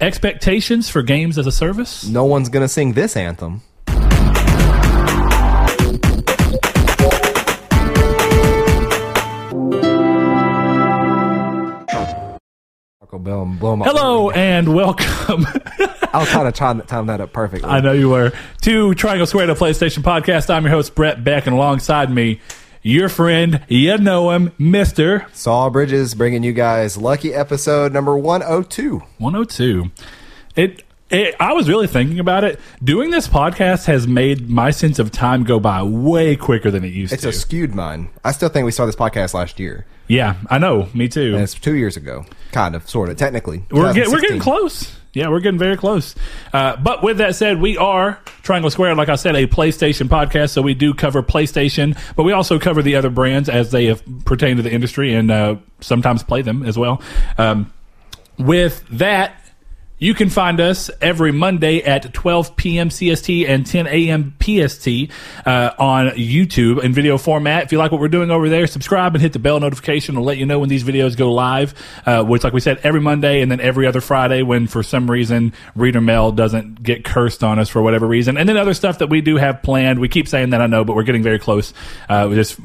expectations for games as a service. No one's gonna sing this anthem. Taco Bell and blow 'em up. Hello and welcome. I was trying to time, time that up perfectly. I know you were to Triangle Squared, the PlayStation Podcast. I'm your host Brett Beck, and alongside me, your friend, you know him, Mister Saul Bridges bringing you guys lucky episode number 102. 102. It, it. I was really thinking about it. Doing this podcast has made my sense of time go by way quicker than it used It's to. It's a skewed mine. I still think we saw this podcast last year. yeah, I know. Me too. And it's two years ago. Kind of, sort of, technically. We're, get, we're getting close. Yeah, we're getting very close. Uh, but with that said, we are Triangle Squared, like I said, a PlayStation podcast. So we do cover PlayStation, but we also cover the other brands as they pertain to the industry and uh, sometimes play them as well. Um, with that, you can find us every Monday at 12 p.m. CST and 10 a.m. PST uh, on YouTube in video format. If you like what we're doing over there, subscribe and hit the bell notification. It'll let you know when these videos go live, uh, which, like we said, every Monday and then every other Friday when, for some reason, Reader Mail doesn't get cursed on us for whatever reason. And then other stuff that we do have planned. We keep saying that, I know, but we're getting very close. Uh, we just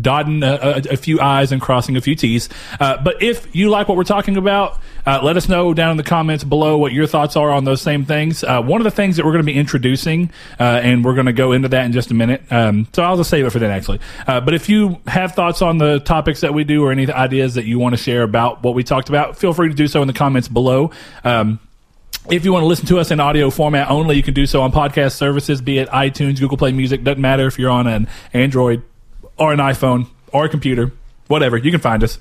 dotting a, a, a few I's and crossing a few T's. Uh, but if you like what we're talking about, uh, let us know down in the comments below what your thoughts are on those same things. Uh, one of the things that we're going to be introducing, uh, and we're going to go into that in just a minute. Um, so I'll just save it for then, actually. Uh, but if you have thoughts on the topics that we do or any ideas that you want to share about what we talked about, feel free to do so in the comments below. Um, if you want to listen to us in audio format only, you can do so on podcast services, be it iTunes, Google Play Music. Doesn't matter if you're on an Android or an iPhone or a computer, whatever. You can find us.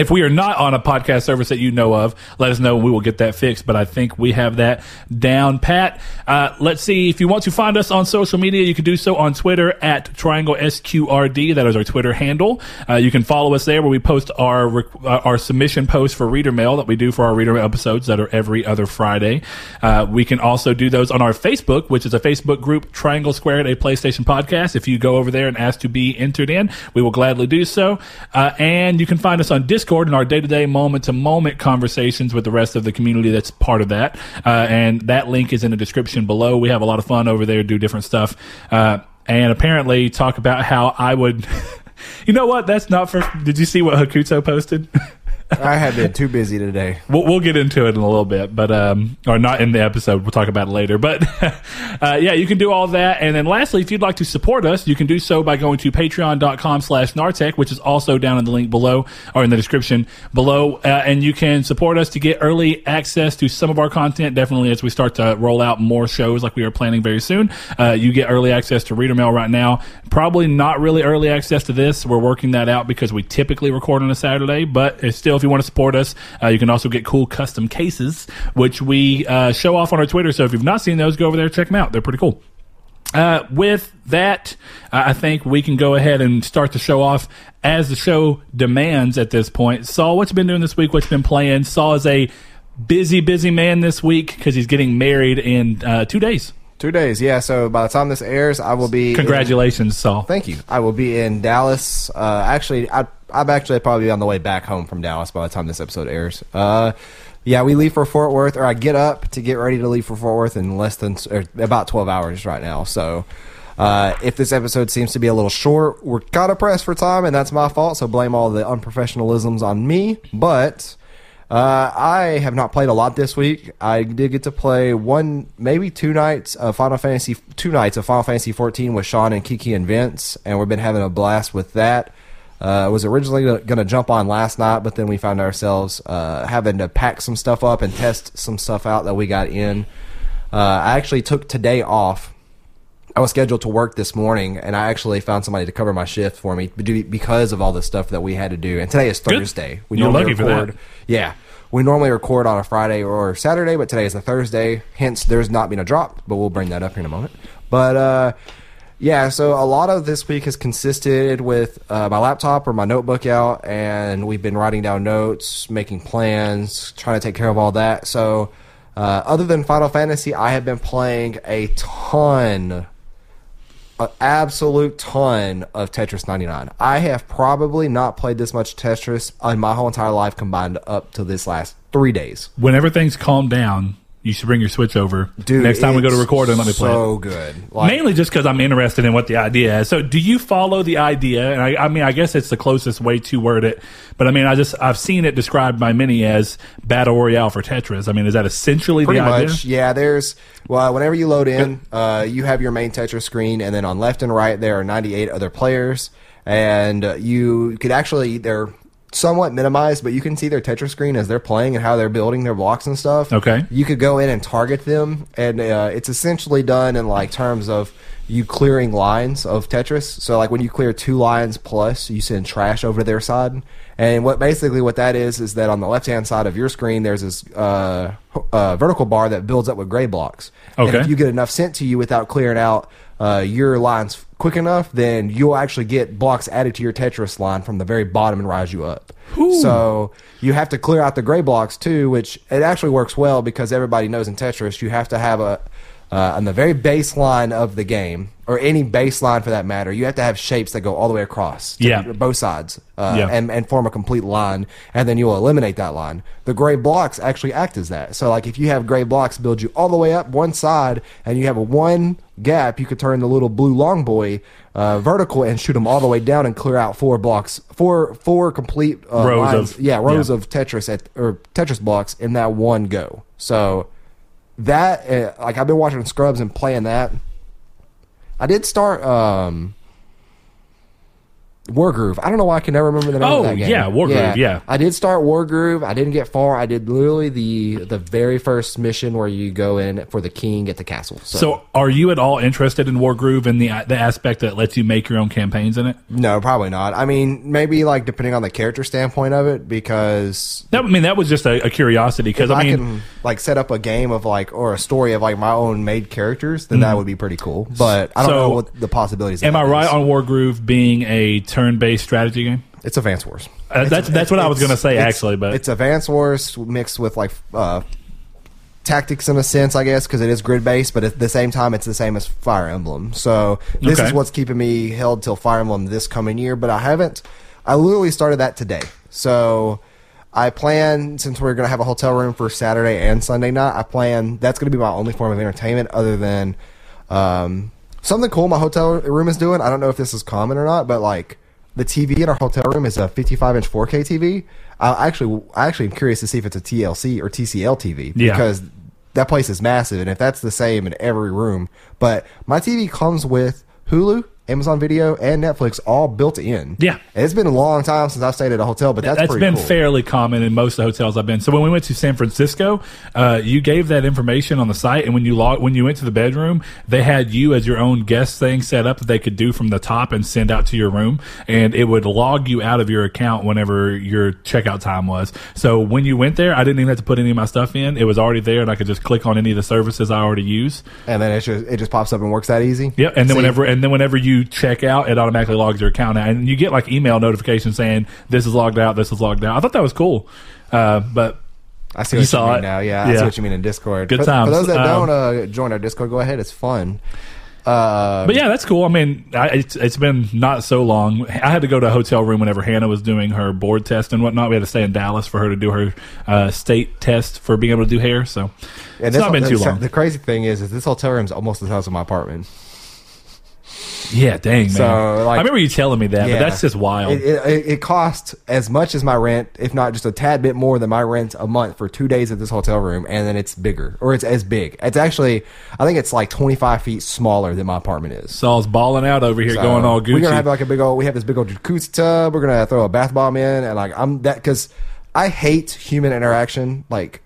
If we are not on a podcast service that you know of, let us know and we will get that fixed. But I think we have that down pat. Uh, let's see. If you want to find us on social media, you can do so on Twitter at Triangle SQRD. That is our Twitter handle. Uh, you can follow us there where we post our uh, our submission posts for reader mail that we do for our reader episodes that are every other Friday. Uh, we can also do those on our Facebook, which is a Facebook group, Triangle Squared, a PlayStation podcast. If you go over there and ask to be entered in, we will gladly do so. Uh, and you can find us on Discord in our day to day, moment to moment conversations with the rest of the community that's part of that. Uh, and that link is in the description below. We have a lot of fun over there, do different stuff. Uh, and apparently talk about how I would. you know what? That's not for. Did you see what Hakuto posted? I have been too busy today. We'll, we'll get into it in a little bit, but um, or not in the episode. We'll talk about it later. But uh, yeah, you can do all that. And then lastly, if you'd like to support us, you can do so by going to patreon.com slash Nartech, which is also down in the link below or in the description below. Uh, and you can support us to get early access to some of our content. Definitely as we start to roll out more shows like we are planning very soon. Uh, you get early access to Reader Mail right now. Probably not really early access to this. We're working that out because we typically record on a Saturday, but it's still, if you want to support us, uh, you can also get cool custom cases, which we uh, show off on our Twitter. So if you've not seen those, go over there, check them out. They're pretty cool. Uh, with that, uh, I think we can go ahead and start the show off as the show demands at this point. Saul, what you been doing this week? What you been playing? Saul is a busy, busy man this week because he's getting married in uh, two days. Two days, yeah. So by the time this airs, I will be. in- Congratulations, Saul. thank you. I will be in Dallas. Uh, actually, I, I'm actually probably on the way back home from Dallas by the time this episode airs. Uh, yeah, we leave for Fort Worth, or I get up to get ready to leave for Fort Worth in less than or about 12 hours right now. So. Uh, if this episode seems to be a little short, we're kind of pressed for time, and that's my fault. So blame all the unprofessionalisms on me. But uh, I have not played a lot this week. I did get to play one, maybe two nights of Final Fantasy, two nights of Final Fantasy 14 with Sean and Kiki and Vince, and we've been having a blast with that. Uh, I was originally going to jump on last night, but then we found ourselves uh, having to pack some stuff up and test some stuff out that we got in. Uh, I actually took today off. I was scheduled to work this morning, and I actually found somebody to cover my shift for me because of all the stuff that we had to do. And today is Thursday. We You're normally lucky for that. record. Yeah, we normally record on a Friday or Saturday, but today is a Thursday. Hence, there's not been a drop, but we'll bring that up here in a moment. But uh, yeah, so a lot of this week has consisted with uh, my laptop or my notebook out, and we've been writing down notes, making plans, trying to take care of all that. So, uh, other than Final Fantasy, I have been playing a ton an absolute ton of Tetris 99. I have probably not played this much Tetris in my whole entire life combined up to this last three days. When everything's calmed down, you should bring your Switch over Dude, next time we go to record and let me play it. So good. Like, Mainly just because I'm interested in what the idea is. So, do you follow the idea? And I, I mean, I guess it's the closest way to word it. But I mean, I just I've seen it described by many as battle royale for Tetris. I mean, is that essentially the idea? much, yeah. There's well, whenever you load in, uh, you have your main Tetris screen, and then on left and right there are 98 other players, and you could actually they're somewhat minimized, but you can see their Tetris screen as they're playing and how they're building their blocks and stuff. Okay. you could go in and target them, and uh, it's essentially done in like terms of you clearing lines of Tetris. So like when you clear two lines plus, you send trash over to their side. And what basically what that is is that on the left hand side of your screen, there's this uh, uh, vertical bar that builds up with gray blocks. And Okay. if you get enough sent to you without clearing out uh, your lines quick enough, then you'll actually get blocks added to your Tetris line from the very bottom and rise you up. So you have to clear out the gray blocks too, which it actually works well because everybody knows in Tetris you have to have a uh, on the very baseline of the game or any baseline for that matter, you have to have shapes that go all the way across, to Yeah. both sides, uh, Yeah. and and form a complete line, and then you'll eliminate that line. The gray blocks actually act as that. So like if you have gray blocks build you all the way up one side, and you have a one gap, you could turn the little blue long boy uh, vertical and shoot them all the way down and clear out four blocks, four four complete uh, Rows lines, of- yeah rows yeah. of Tetris at or Tetris blocks in that one go. So that uh, like I've been watching Scrubs and playing that. I did start um Wargroove. I don't know why I can never remember the name Oh, of that game. Oh yeah, Wargroove, yeah. I did start Wargroove. I didn't get far. I did literally the the very first mission where you go in for the king at the castle. So, So, are you at all interested in Wargroove and the the aspect that lets you make your own campaigns in it? no, probably not. I mean, maybe like depending on the character standpoint of it, because That I mean, that was just a, a curiosity because if I I, mean, can like set up a game of like or a story of like my own made characters, then that would be pretty cool. But I don't Mm. So, know what the possibilities. of am I that right is. on Wargroove being a turn-based strategy game? It's Advance Wars. Uh, that's that's what I was going to say it's- actually, but it's Advance Wars mixed with like uh, tactics in a sense, I guess, because it is grid based. But at the same time, it's the same as Fire Emblem. So this Okay. is what's keeping me held till Fire Emblem this coming year. But I haven't. I literally started that today. So I plan since we're going to have a hotel room for Saturday and Sunday night. I plan that's going to be my only form of entertainment other than um, something cool my hotel room is doing. I don't know if this is common or not, but like the TV in our hotel room is a 55 inch 4K TV. I actually, I actually am curious to see if it's a TLC or TCL TV Yeah. because that place is massive, and if that's the same in every room, but my TV comes with Hulu, Amazon Video, and Netflix all built in. Yeah. And it's been a long time since I stayed at a hotel, but that's, that's been cool. fairly common in most of the hotels I've been. So when we went to San Francisco, uh, you gave that information on the site, and when you log, when you went to the bedroom, they had you as your own guest thing set up that they could do from the top and send out to your room, and it would log you out of your account whenever your checkout time was. So when you went there, I didn't even have to put any of my stuff in; it was already there, and I could just click on any of the services I already use. And then it just it just pops up and works that easy. Yep, and then See, whenever and then whenever you check out, it automatically logs your account out, and you get like email notifications saying this is logged out, this is logged out. I thought that was cool, uh, but I see You what you, saw mean it. now. Yeah, I Yeah. see what you mean in Discord. Good for, times. For those that Um, don't uh, join our Discord, go ahead. It's fun. Uh, but yeah, that's cool. I mean, I, it's it's been not so long. I had to go to a hotel room whenever Hannah was doing her board test and whatnot. We had to stay in Dallas for her to do her uh, state test for being able to do hair. So and it's this- not been too the- long. The crazy thing is, is this hotel room is almost the size of my apartment. Yeah, dang man. So, like- I remember you telling me that, Yeah. but that's just wild. It, it, it- costs as much as my rent, if not just a tad bit more than my rent a month for two days at this hotel room, and then it's bigger or it's as big. It's actually, I think it's like twenty five feet smaller than my apartment is. So I'm balling out over here, So, going all Gucci. We're gonna have like a big old. We have this big old jacuzzi tub. We're gonna throw a bath bomb in, and like I'm that because I hate human interaction. Like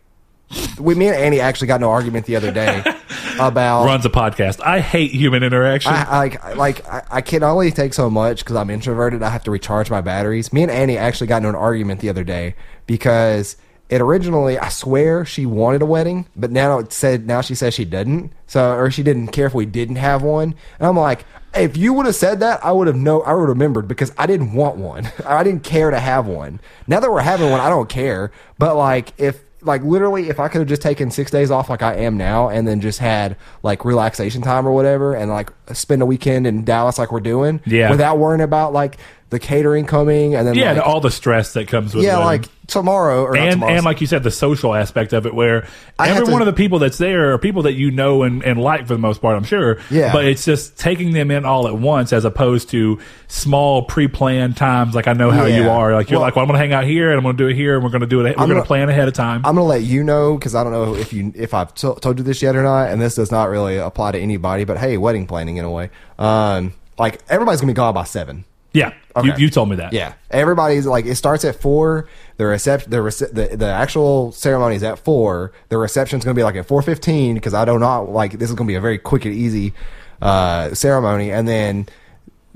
we, me and Annie actually got in an argument the other day about. runs a podcast. I hate human interaction. I, I- like I, I can only take so much because I'm introverted. I have to recharge my batteries. Me and Annie actually got into an argument the other day because it originally I swear she wanted a wedding, but now it said now she says she didn't. So or she didn't care if we didn't have one. And I'm like, if you would have said that, I would have no I would have remembered because I didn't want one. I didn't care to have one. Now that we're having one, I don't care. But like if like literally, if I could have just taken six days off like I am now, and then just had like relaxation time or whatever, and like spend a weekend in Dallas like we're doing, Yeah. without worrying about like the catering coming and then Yeah, like, and all the stress that comes with yeah, like tomorrow or and tomorrow, and like you said, the social aspect of it, where I every to- one of the people that's there are people that you know and, and like for the most part, I'm sure. Yeah. But it's just taking them in all at once, as opposed to small pre-planned times. Like I know how you are. Like you're Well- like, well, I'm going to hang out here, and I'm going to do it here, and we're going to do it. We're going to gonna- plan ahead of time. I'm gonna let you know because I don't know if you if I've t- told you this yet or not, and this does not really apply to anybody. But hey, wedding planning in a way. Um, like everybody's gonna be gone by seven. Yeah, you, Okay. you told me that. Yeah, everybody's like it starts at four. The reception, the, rece- the the actual ceremony is at four. The reception's gonna be like at four fifteen because I do not know like this is gonna be a very quick and easy uh, ceremony, and then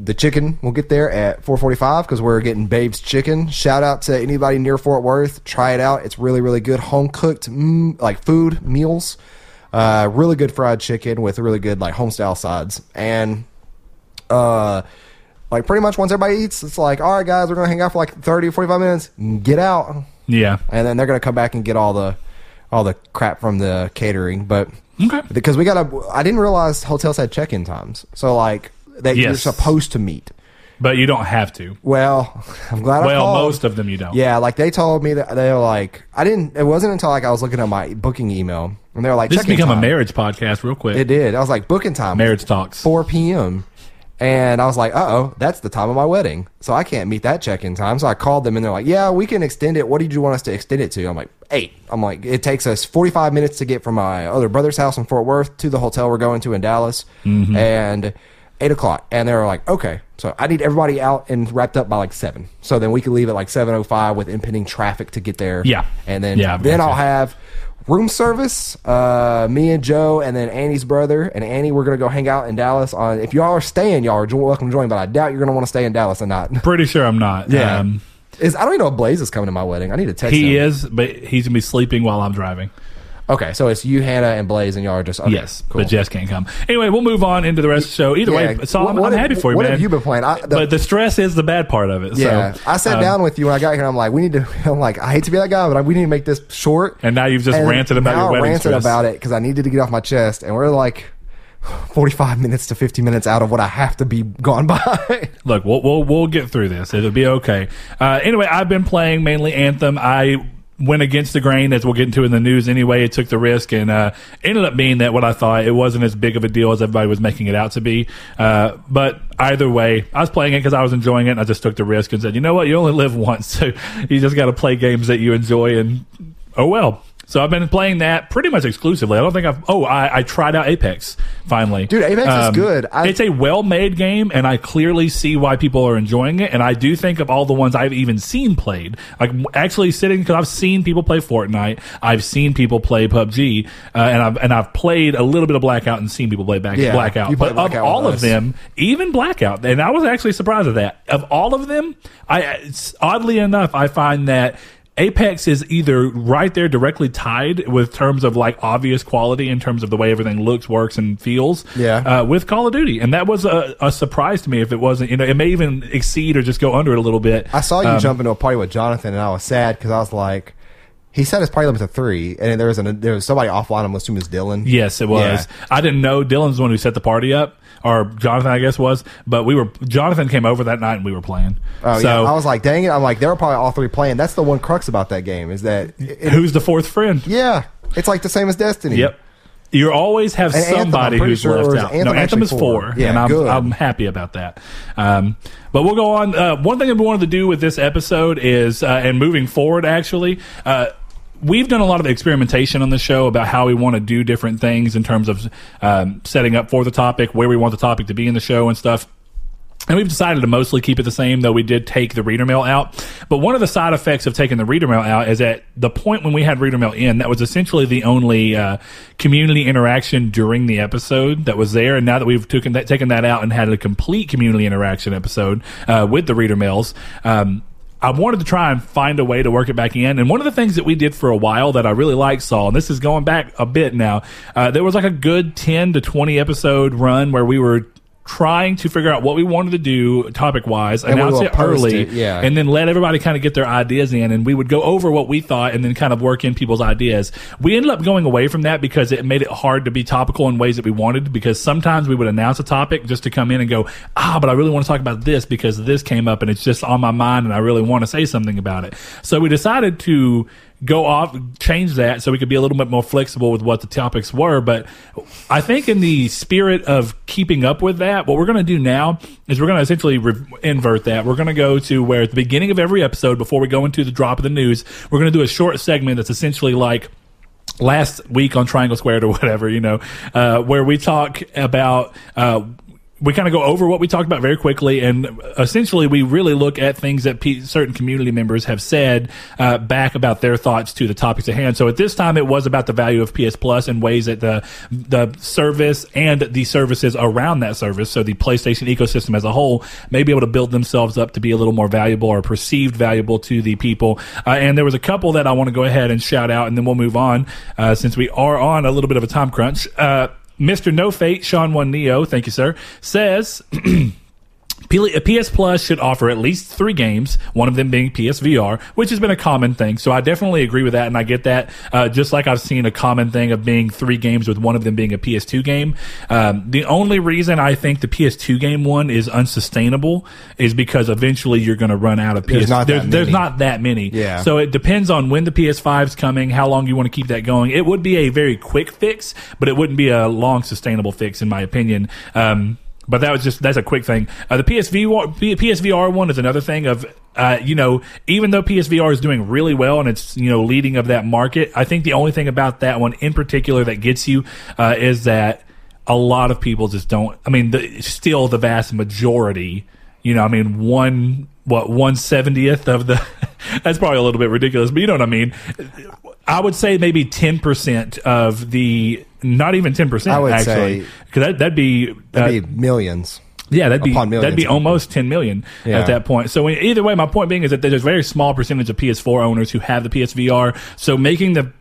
the chicken will get there at 4:45 because we're getting Babe's chicken. Shout out to anybody near Fort Worth. Try it out. It's really really good home cooked mm, like food meals. Uh, really good fried chicken with really good like home style sides and uh like pretty much once everybody eats it's like all right guys we're gonna hang out for like 30 45 minutes get out Yeah. and then they're gonna come back and get all the all the crap from the catering but Okay. because we gotta i didn't realize hotels had check-in times so like that you're Yes. supposed to meet But you don't have to. well i'm glad i Well, called. most of them you don't. yeah like they told me that they were like i didn't it wasn't until like i was looking at my booking email and they were like This has check-in become a marriage podcast real quick. it did i was like booking time marriage talks. 4 p.m. And I was like, uh oh, that's the time of my wedding. So I can't meet that check in time. So I called them and they're like, yeah, we can extend it. What did you want us to extend it to? I'm like, eight. I'm like, it takes us 45 minutes to get from my other brother's house in Fort Worth to the hotel we're going to in Dallas. Mm-hmm. And eight o'clock. And they were like, okay. So I need everybody out and wrapped up by like seven. So then we can leave at like 7.05 with impending traffic to get there. Yeah. And then, Yeah, then. I'll have room service. Uh, me and Joe, and then Annie's brother and Annie. We're gonna go hang out in Dallas. On if y'all are staying, y'all are welcome to join. But I doubt you're gonna want to stay in Dallas or not. Pretty sure I'm not. Um, is I don't even know if Blaze is coming to my wedding. I need to text him. he him. is, but he's gonna be sleeping while I'm driving. Okay, so it's you, Hannah, and Blaze, and y'all are just okay, yes, Cool. but Jess can't come. Anyway, we'll move on into the rest of the show. Either Yeah. way, so I'm, What- I'm happy for you, what man. have you been playing? I- the- but the stress is the bad part of it. yeah, so, I sat um, down with you when I got here. I'm like, we need to. I'm like, I hate to be that guy, but we need to make this short. and now you've just And ranted about your I wedding ranted stress. about it because I needed to get off my chest, and we're like 45 minutes to 50 minutes out of what I have to be gone by. Look, we'll, we'll we'll get through this. It'll be okay. Uh, anyway, I've been playing mainly Anthem. I went against the grain, as we'll get into in the news. Anyway, it took the risk and uh, ended up being that what I thought. It wasn't as big of a deal as everybody was making it out to be. Uh, but either way, I was playing it because I was enjoying it. and I just took the risk and said, you know what, you only live once, so you just got to play games that you enjoy. And oh well. So I've been playing that pretty much exclusively. I don't think I've. Oh, I, I tried out Apex finally, Dude, Apex is good. I- it's a well-made game, and I clearly see why people are enjoying it. And I do think of all the ones I've even seen played, like actually sitting because I've seen people play Fortnite, I've seen people play PUBG, uh, and I've and I've played a little bit of Blackout and seen people play back, Yeah, Blackout. But Blackout of all of them, even Blackout, and I was actually surprised at that. Of all of them, I it's, oddly enough, I find that. Apex is either right there directly tied with terms of like obvious quality in terms of the way everything looks, works, and feels Yeah. uh, with Call of Duty, and that was a, a surprise to me. If it wasn't, you know, it may even exceed or just go under it a little bit. I saw you Um, jump into a party with Jonathan, and I was sad because I was like, he set his party limit to three, and there was an, there was somebody offline. I'm assuming it's Dylan. Yes, it was. I didn't know Dylan's the one who set the party up, or Jonathan, I guess was. But we were Jonathan came over that night and we were playing. Oh so yeah. I was like, dang it. I'm like, they were probably all three playing. That's the one crux about that game is that, it- who's the fourth friend? yeah, it's like the same as Destiny. Yep. You always have And somebody pretty who's sure left out. Anthem no, Anthem is four. four, Yeah, and I'm, good. I'm happy about that. Um, but we'll go on. Uh, one thing that we wanted to do with this episode is, uh, and moving forward, actually, uh, we've done a lot of experimentation on the show about how we want to do different things in terms of um, setting up for the topic, where we want the topic to be in the show, and stuff. And we've decided to mostly keep it the same, though we did take the reader mail out. But one of the side effects of taking the reader mail out is at the point when we had reader mail in, that was essentially the only uh, community interaction during the episode that was there. And now that we've taken that, taken that out and had a complete community interaction episode uh, with the reader mails, um, I wanted to try and find a way to work it back in. And one of the things that we did for a while that I really liked, Saul, and this is going back a bit now, uh, there was like a good 10 to 20 episode run where we were trying to figure out what we wanted to do topic wise, we announce it early, it, yeah. and then let everybody kind of get their ideas in, and we would go over what we thought, and then kind of work in people's ideas. We ended up going away from that because it made it hard to be topical in ways that we wanted. Because sometimes we would announce a topic just to come in and go, ah, but I really want to talk about this because this came up and it's just on my mind, and I really want to say something about it. So we decided to go off, change that so we could be a little bit more flexible with what the topics were. But I think in the spirit of keeping up with that, what we're going to do now is we're going to essentially re- invert that. We're going to go to where at the beginning of every episode, before we go into the drop of the news, we're going to do a short segment that's essentially like last week on Triangle Squared or whatever, you know, uh, where we talk about, uh, we kind of go over what we talked about very quickly, and essentially we really look at things that pe certain community members have said uh, back about their thoughts to the topics at hand. So at this time, it was about the value of PS Plus and ways that the the service and the services around that service, so the PlayStation ecosystem as a whole, may be able to build themselves up to be a little more valuable or perceived valuable to the people. Uh, and there was a couple that I want to go ahead and shout out, and then we'll move on uh, since we are on a little bit of a time crunch. Mr. No Fate, Sean One Neo, thank you, sir, says PS Plus should offer at least three games, one of them being PSVR, which has been a common thing. So I definitely agree with that, and I get that. Uh, just like I've seen a common thing of being three games with one of them being a PS2 game. Um, the only reason I think the PS2 game one is unsustainable is because eventually you're going to run out of PS. There's not that there's, there's many. not that many. Yeah. So it depends on when the PS5 is coming, how long you want to keep that going. It would be a very quick fix, but it wouldn't be a long sustainable fix, in my opinion. Um, but that was just that's a quick thing. Uh, the PSV PSVR one is another thing of uh, you know even though PSVR is doing really well and it's you know leading of that market, I think the only thing about that one in particular that gets you uh, is that a lot of people just don't. I mean, the, still the vast majority. You know, I mean, one what one seventieth of the. that's probably a little bit ridiculous, but you know what I mean. I would say maybe ten percent of the. Not even ten percent. I would actually, say- because that, that'd be uh, That'd be millions. yeah, that'd be that'd be almost ten million Yeah. at that point. So either way, my point being is that there's a very small percentage of PS4 owners who have the PSVR. So making the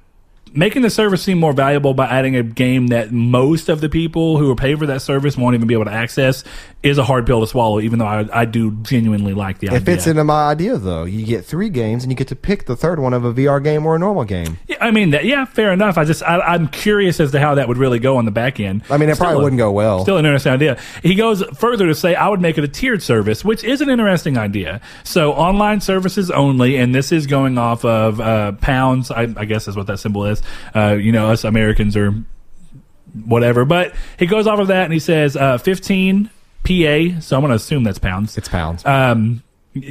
making the service seem more valuable by adding a game that most of the people who are paying for that service won't even be able to access is a hard pill to swallow. Even though I, I do genuinely like the idea. It fits into my idea though. You get three games and you get to pick the third one of a VR game or a normal game. Yeah, I mean, that, yeah, fair enough. I just I, I'm curious as to how that would really go on the back end. I mean, it Still probably a- wouldn't go well. Still an interesting idea. He goes further to say, I would make it a tiered service, which is an interesting idea. So online services only, and this is going off of uh, pounds. I, I guess is what that symbol is. Uh, you know, us Americans are whatever. But he goes off of that and he says uh, 15 PA. So I'm going to assume that's pounds. It's pounds. Um,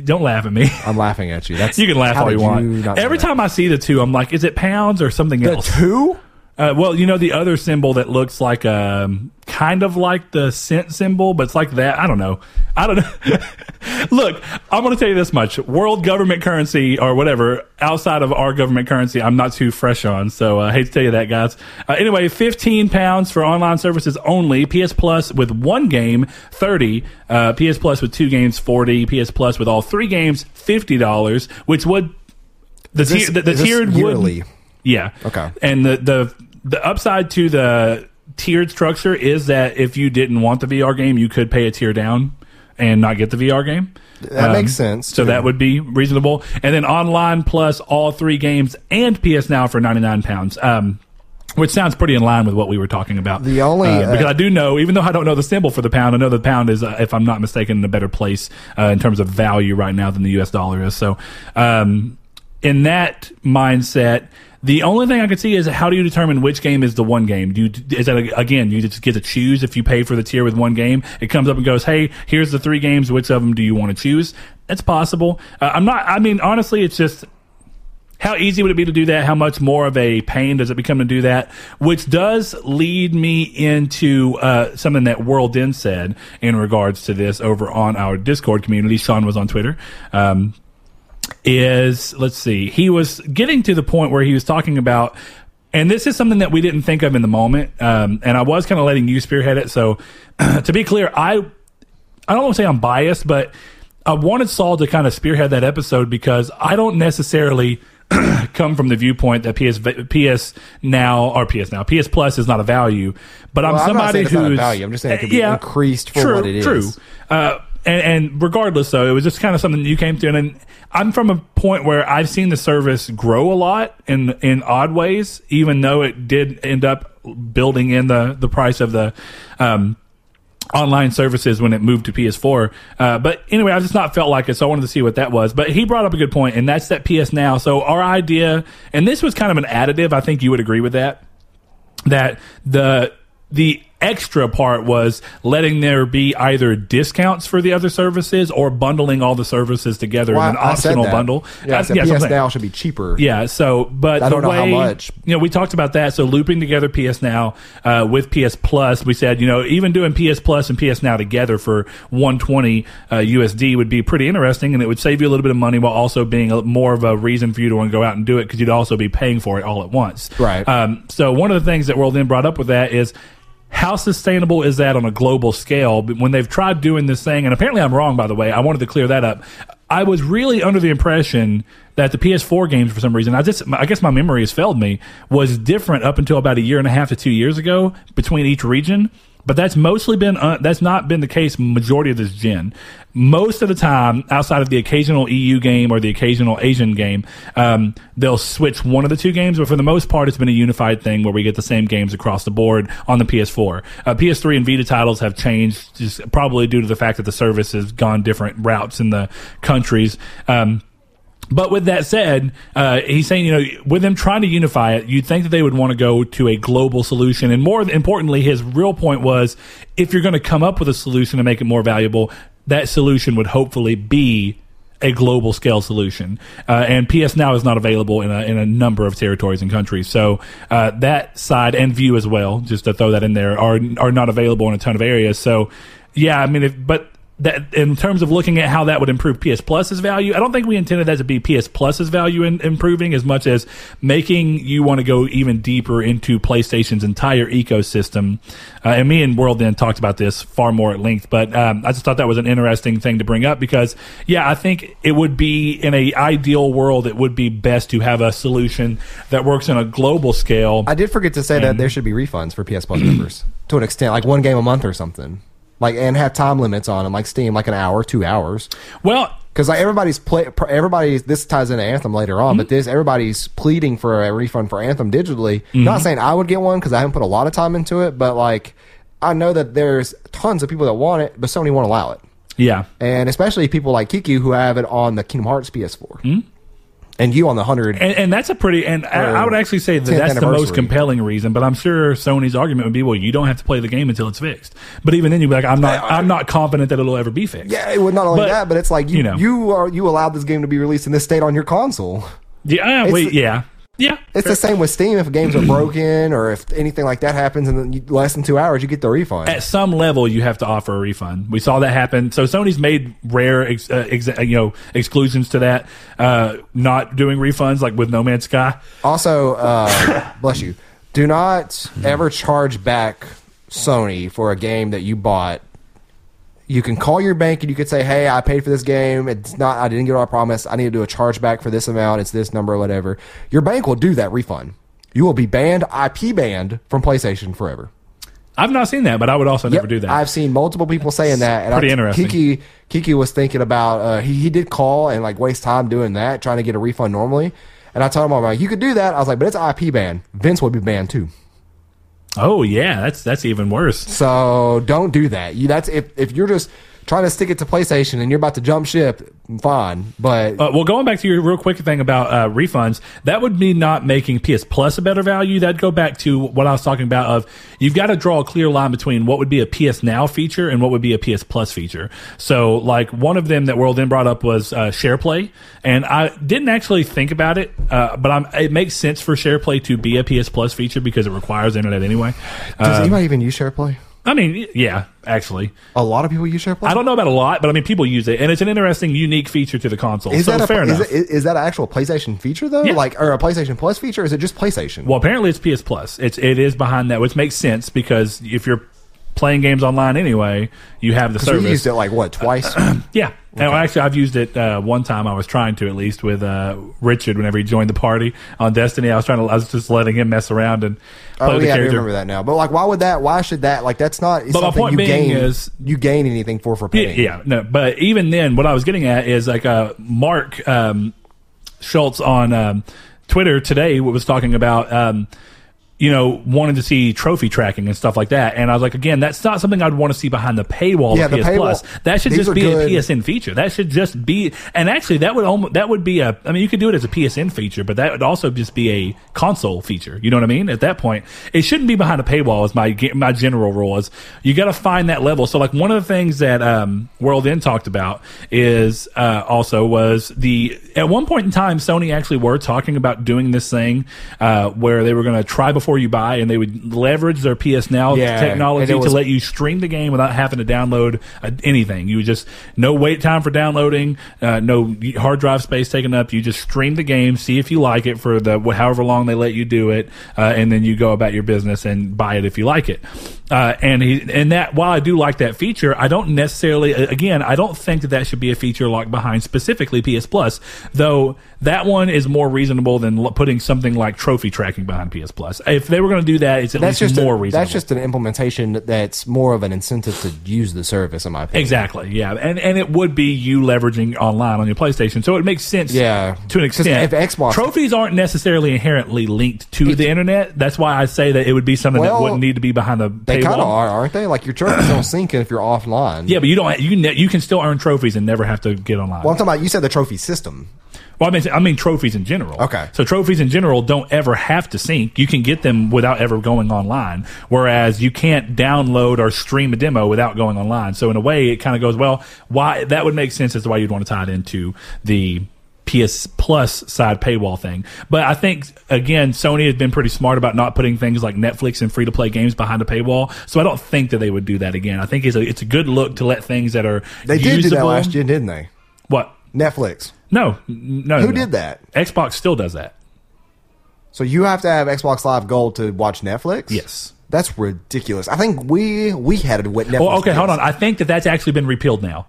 don't laugh at me. I'm laughing at you. That's You can laugh all you want. know Every that? time I see the two, I'm like, is it pounds or something the else? two. Uh, well, you know the other symbol that looks like um, kind of like the cent symbol, but it's like that. I don't know. I don't know. Look, I'm going to tell you this much: world government currency or whatever outside of our government currency, I'm not too fresh on. So uh, I hate to tell you that, guys. Uh, anyway, 15 pounds for online services only. PS Plus with one game, 30. Uh, PS Plus with two games, 40. PS Plus with all three games, fifty dollars, which would the this- tier, the, the tiered yearly? would yeah. Okay. And the the the upside to the tiered structure is that if you didn't want the VR game, you could pay a tier down and not get the VR game. Um, That makes sense, So too. that would be reasonable. And then online plus all three games and PS Now for ninety nine pounds. Um, which sounds pretty in line with what we were talking about. The only, Uh, uh, because I do know, even though I don't know the symbol for the pound, I know the pound is, uh, if I'm not mistaken, in a better place uh, in terms of value right now than the U.S. dollar is. So, um, in that mindset, the only thing I could see is how do you determine which game is the one game? Do you, is that again you just get to choose if you pay for the tier with one game? It comes up and goes, "Hey, here's the three games. Which of them do you want to choose?" That's possible. Uh, I'm not. I mean, honestly, it's just how easy would it be to do that? How much more of a pain does it become to do that? Which does lead me into uh, something that World Den said in regards to this over on our Discord community. Sean was on Twitter. Um, is let's see, he was getting to the point where he was talking about, and this is something that we didn't think of in the moment, um, and I was kind of letting you spearhead it. So to be clear, I I don't want to say I'm biased, but I wanted Saul to kind of spearhead that episode because I don't necessarily come from the viewpoint that PS PS now or PS now PS Plus is not a value, but I'm Well, I'm somebody saying it's not a who's value. I'm just saying it could be increased for true, what it True. is. Uh, and, and regardless, though, it was just kind of something you came and, and I'm from a point where I've seen the service grow a lot in in odd ways, even though it did end up building in the the price of the. Um, online services when it moved to PS4. Uh, but anyway, I just not felt like it, so I wanted to see what that was. But he brought up a good point, and that's that PS Now. So our idea, and this was kind of an additive. I think you would agree with that. That the the extra part was letting there be either discounts for the other services or bundling all the services together Well, in an I- I optional that. bundle. Yeah, I said yeah, that's what I'm PS. Now should be cheaper. Yeah. So, but I don't know how way- much. You know, we talked about that. So looping together PS Now uh, with PS Plus, we said you know even doing PS Plus and PS Now together for 120 uh, USD would be pretty interesting, and it would save you a little bit of money while also being a, more of a reason for you to want to go out and do it because you'd also be paying for it all at once. Right. Um, so one of the things that World then brought up with that is. How sustainable is that on a global scale? When they've tried doing this thing, and apparently I'm wrong, by the way, I wanted to clear that up. I was really under the impression that the PS4 games, for some reason, I just, I guess my memory has failed me, was different up until about a year and a half to two years ago between each region. But that's mostly been, uh, that's not been the case majority of this gen. Most of the time, outside of the occasional EU game or the occasional Asian game, um, they'll switch one of the two games. But for the most part, it's been a unified thing where we get the same games across the board on the PS4. Uh, PS3 and Vita titles have changed, just probably due to the fact that the service has gone different routes in the countries. Um, but with that said, uh, he's saying, you know, with them trying to unify it, you'd think that they would want to go to a global solution. And more importantly, his real point was if you're going to come up with a solution to make it more valuable, that solution would hopefully be a global scale solution. Uh, and PS Now is not available in a, in a number of territories and countries. So uh, that side and View as well, just to throw that in there, are are not available in a ton of areas. So yeah, I mean, if, but that in terms of looking at how that would improve PS Plus's value, I don't think we intended that to be PS Plus's value in improving as much as making you want to go even deeper into PlayStation's entire ecosystem. Uh, and me and World then talked about this far more at length, but um, I just thought that was an interesting thing to bring up because, yeah, I think it would be in a ideal world, it would be best to have a solution that works on a global scale. I did forget to say that there should be refunds for PS Plus members to an extent, like one game a month or something, like and have time limits on them, like Steam, like an hour, two hours. well, Because like everybody's play, everybody's this ties into Anthem later on, Mm-hmm. but this everybody's pleading for a refund for Anthem digitally. Not saying I would get one because I haven't put a lot of time into it, but like I know that there's tons of people that want it, but Sony won't allow it, yeah. and especially people like Kiki who have it on the Kingdom Hearts PS4, and you on the hundred. And, and that's a pretty, and I, I would actually say that that's the most compelling reason. But I'm sure Sony's argument would be, well, you don't have to play the game until it's fixed. But even then, you'd be like, I'm not, I'm not confident that it'll ever be fixed. Yeah, it would not only But, that, but it's like you you know. you are you allowed this game to be released in this state on your console. yeah, It's wait, yeah, yeah. It's the same with Steam. If games are broken or if anything like that happens in less than two hours, you get the refund. At some level, you have to offer a refund. We saw that happen. So Sony's made rare, ex, uh, ex, uh, you know, exclusions to that. Uh, not doing refunds like with No Man's Sky. Also, uh, bless you. Do not ever charge back Sony for a game that you bought. You can call your bank and you could say, "Hey, I paid for this game. It's not. I didn't get what I promised. I need to do a chargeback for this amount. It's this number, or whatever." Your bank will do that refund. You will be banned, IP banned from PlayStation forever. I've not seen that, but I would also never Yep, do that. I've seen multiple people saying that. And pretty I, interesting. Kiki Kiki was thinking about uh, he he did call and like waste time doing that, trying to get a refund normally. And I told him I'm like, you could do that. I was like, but it's IP ban. Vince would be banned too. Oh yeah, that's that's even worse. So don't do that. You that's if if you're just trying to stick it to PlayStation and you're about to jump ship, fine. But Uh, well, going back to your real quick thing about uh, refunds, that would be not making PS Plus a better value. That'd go back to what I was talking about. Of you've got to draw a clear line between what would be a PS Now feature and what would be a PS Plus feature. So, like one of them that World then brought up was uh, SharePlay, and I didn't actually think about it, uh, but I'm, it makes sense for SharePlay to be a PS Plus feature because it requires internet anyway. does Uh, anybody even use SharePlay? I mean, yeah, actually. A lot of people use SharePlay. I don't know about a lot, but I mean, people use it, and it's an interesting, unique feature to the console. Is so that a fair is, enough. it, is that an actual PlayStation feature though? Yeah. Like or a PlayStation Plus feature? Is it just PlayStation? Well, apparently it's PS Plus. It's it is behind that, which makes sense because if you're playing games online anyway, you have the service. you used it like what twice? Yeah. No, actually, I've used it uh, one time. I was trying to at least with uh, Richard whenever he joined the party on Destiny. I was trying to. I was just letting him mess around and play oh yeah, I remember that now. But like, why would that? Why should that? Like, that's not But my point you being gain. is- you gain anything for for Yeah, paying. yeah, no, but even then, what I was getting at is like uh, Mark um, Schultz on um, Twitter today was talking about. Um, you know, wanting to see trophy tracking and stuff like that, and I was like, again, that's not something I'd want to see behind the paywall Yeah, of the PS paywall- Plus. That should just be good. a PSN feature. That should just be, and actually, that would almost that would be a. I mean, you could do it as a PSN feature, but that would also just be a console feature. You know what I mean? At that point, it shouldn't be behind a paywall. Is my my general rule is you got to find that level. So, like one of the things that um, World End talked about is uh, also was the at one point in time, Sony actually were talking about doing this thing uh, where they were going to try before you buy, and they would leverage their PS Now Yeah, technology to was- let you stream the game without having to download uh, anything. You would just no wait time for downloading, uh, no hard drive space taken up. You just stream the game, see if you like it for the however long they let you do it, uh, and then you go about your business and buy it if you like it. Uh, and he, and that while I do like that feature, I don't necessarily again I don't think that that should be a feature locked behind specifically PS Plus, though that one is more reasonable than putting something like trophy tracking behind PS Plus. If they were going to do that, it's at That's least just more a, reasonable. that's just an implementation that's more of an incentive to use the service, in my opinion. Exactly. Yeah, and and it would be you leveraging online on your PlayStation, so it makes sense. Yeah. to an 'Cause extent. if Xbox- trophies aren't necessarily inherently linked to the internet, that's why I say that it would be something that wouldn't need to be behind the They kind of are, aren't they? Like your trophies don't sync if you're offline. Yeah, but you don't. You ne- you can still earn trophies and never have to get online. Well, I'm talking about you said the trophy system. Well, I mean, I mean trophies in general. Okay. So trophies in general don't ever have to sync. You can get them without ever going online. Whereas you can't download or stream a demo without going online. So in a way, it kind of goes well. Why that would make sense as to why you'd want to tie it into the PS Plus side paywall thing. But I think again, Sony has been pretty smart about not putting things like Netflix and free to play games behind a paywall. So I don't think that they would do that again. I think it's a it's a good look to let things that are They did do that last year, didn't they? What? Netflix. No, no. Who no. did that? Xbox still does that. So you have to have Xbox Live Gold to watch Netflix? Yes. That's ridiculous. I think we we had it with Netflix. Well, okay, hold on. I think that that's actually been repealed now.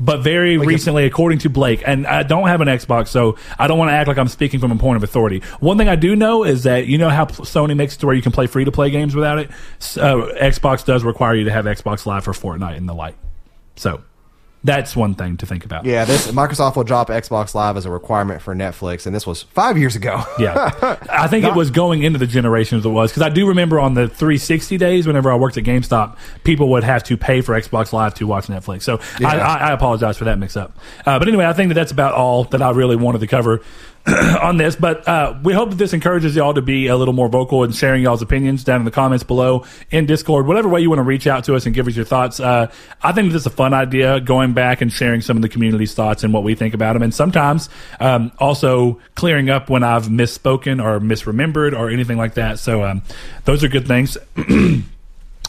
But very recently, according to Blake, and I don't have an Xbox, so I don't want to act like I'm speaking from a point of authority. One thing I do know is that you know how Sony makes it to where you can play free to play games without it. So, uh, Xbox does require you to have Xbox Live for Fortnite and the like. So that's one thing to think about. Yeah, this Microsoft will drop Xbox Live as a requirement for Netflix, and this was five years ago. Yeah, I think it was going into the generation as it was because I do remember on the 360 days, whenever I worked at GameStop, people would have to pay for Xbox Live to watch Netflix. So I, I, I apologize for that mix up. Uh, but anyway, I think that that's about all that I really wanted to cover on this. But uh, we hope that this encourages y'all to be a little more vocal and sharing y'all's opinions down in the comments below in Discord, whatever way you want to reach out to us and give us your thoughts. Uh, I think this is a fun idea, going back and sharing some of the community's thoughts and what we think about them, and sometimes um, also clearing up when I've misspoken or misremembered or anything like that. So um, those are good things.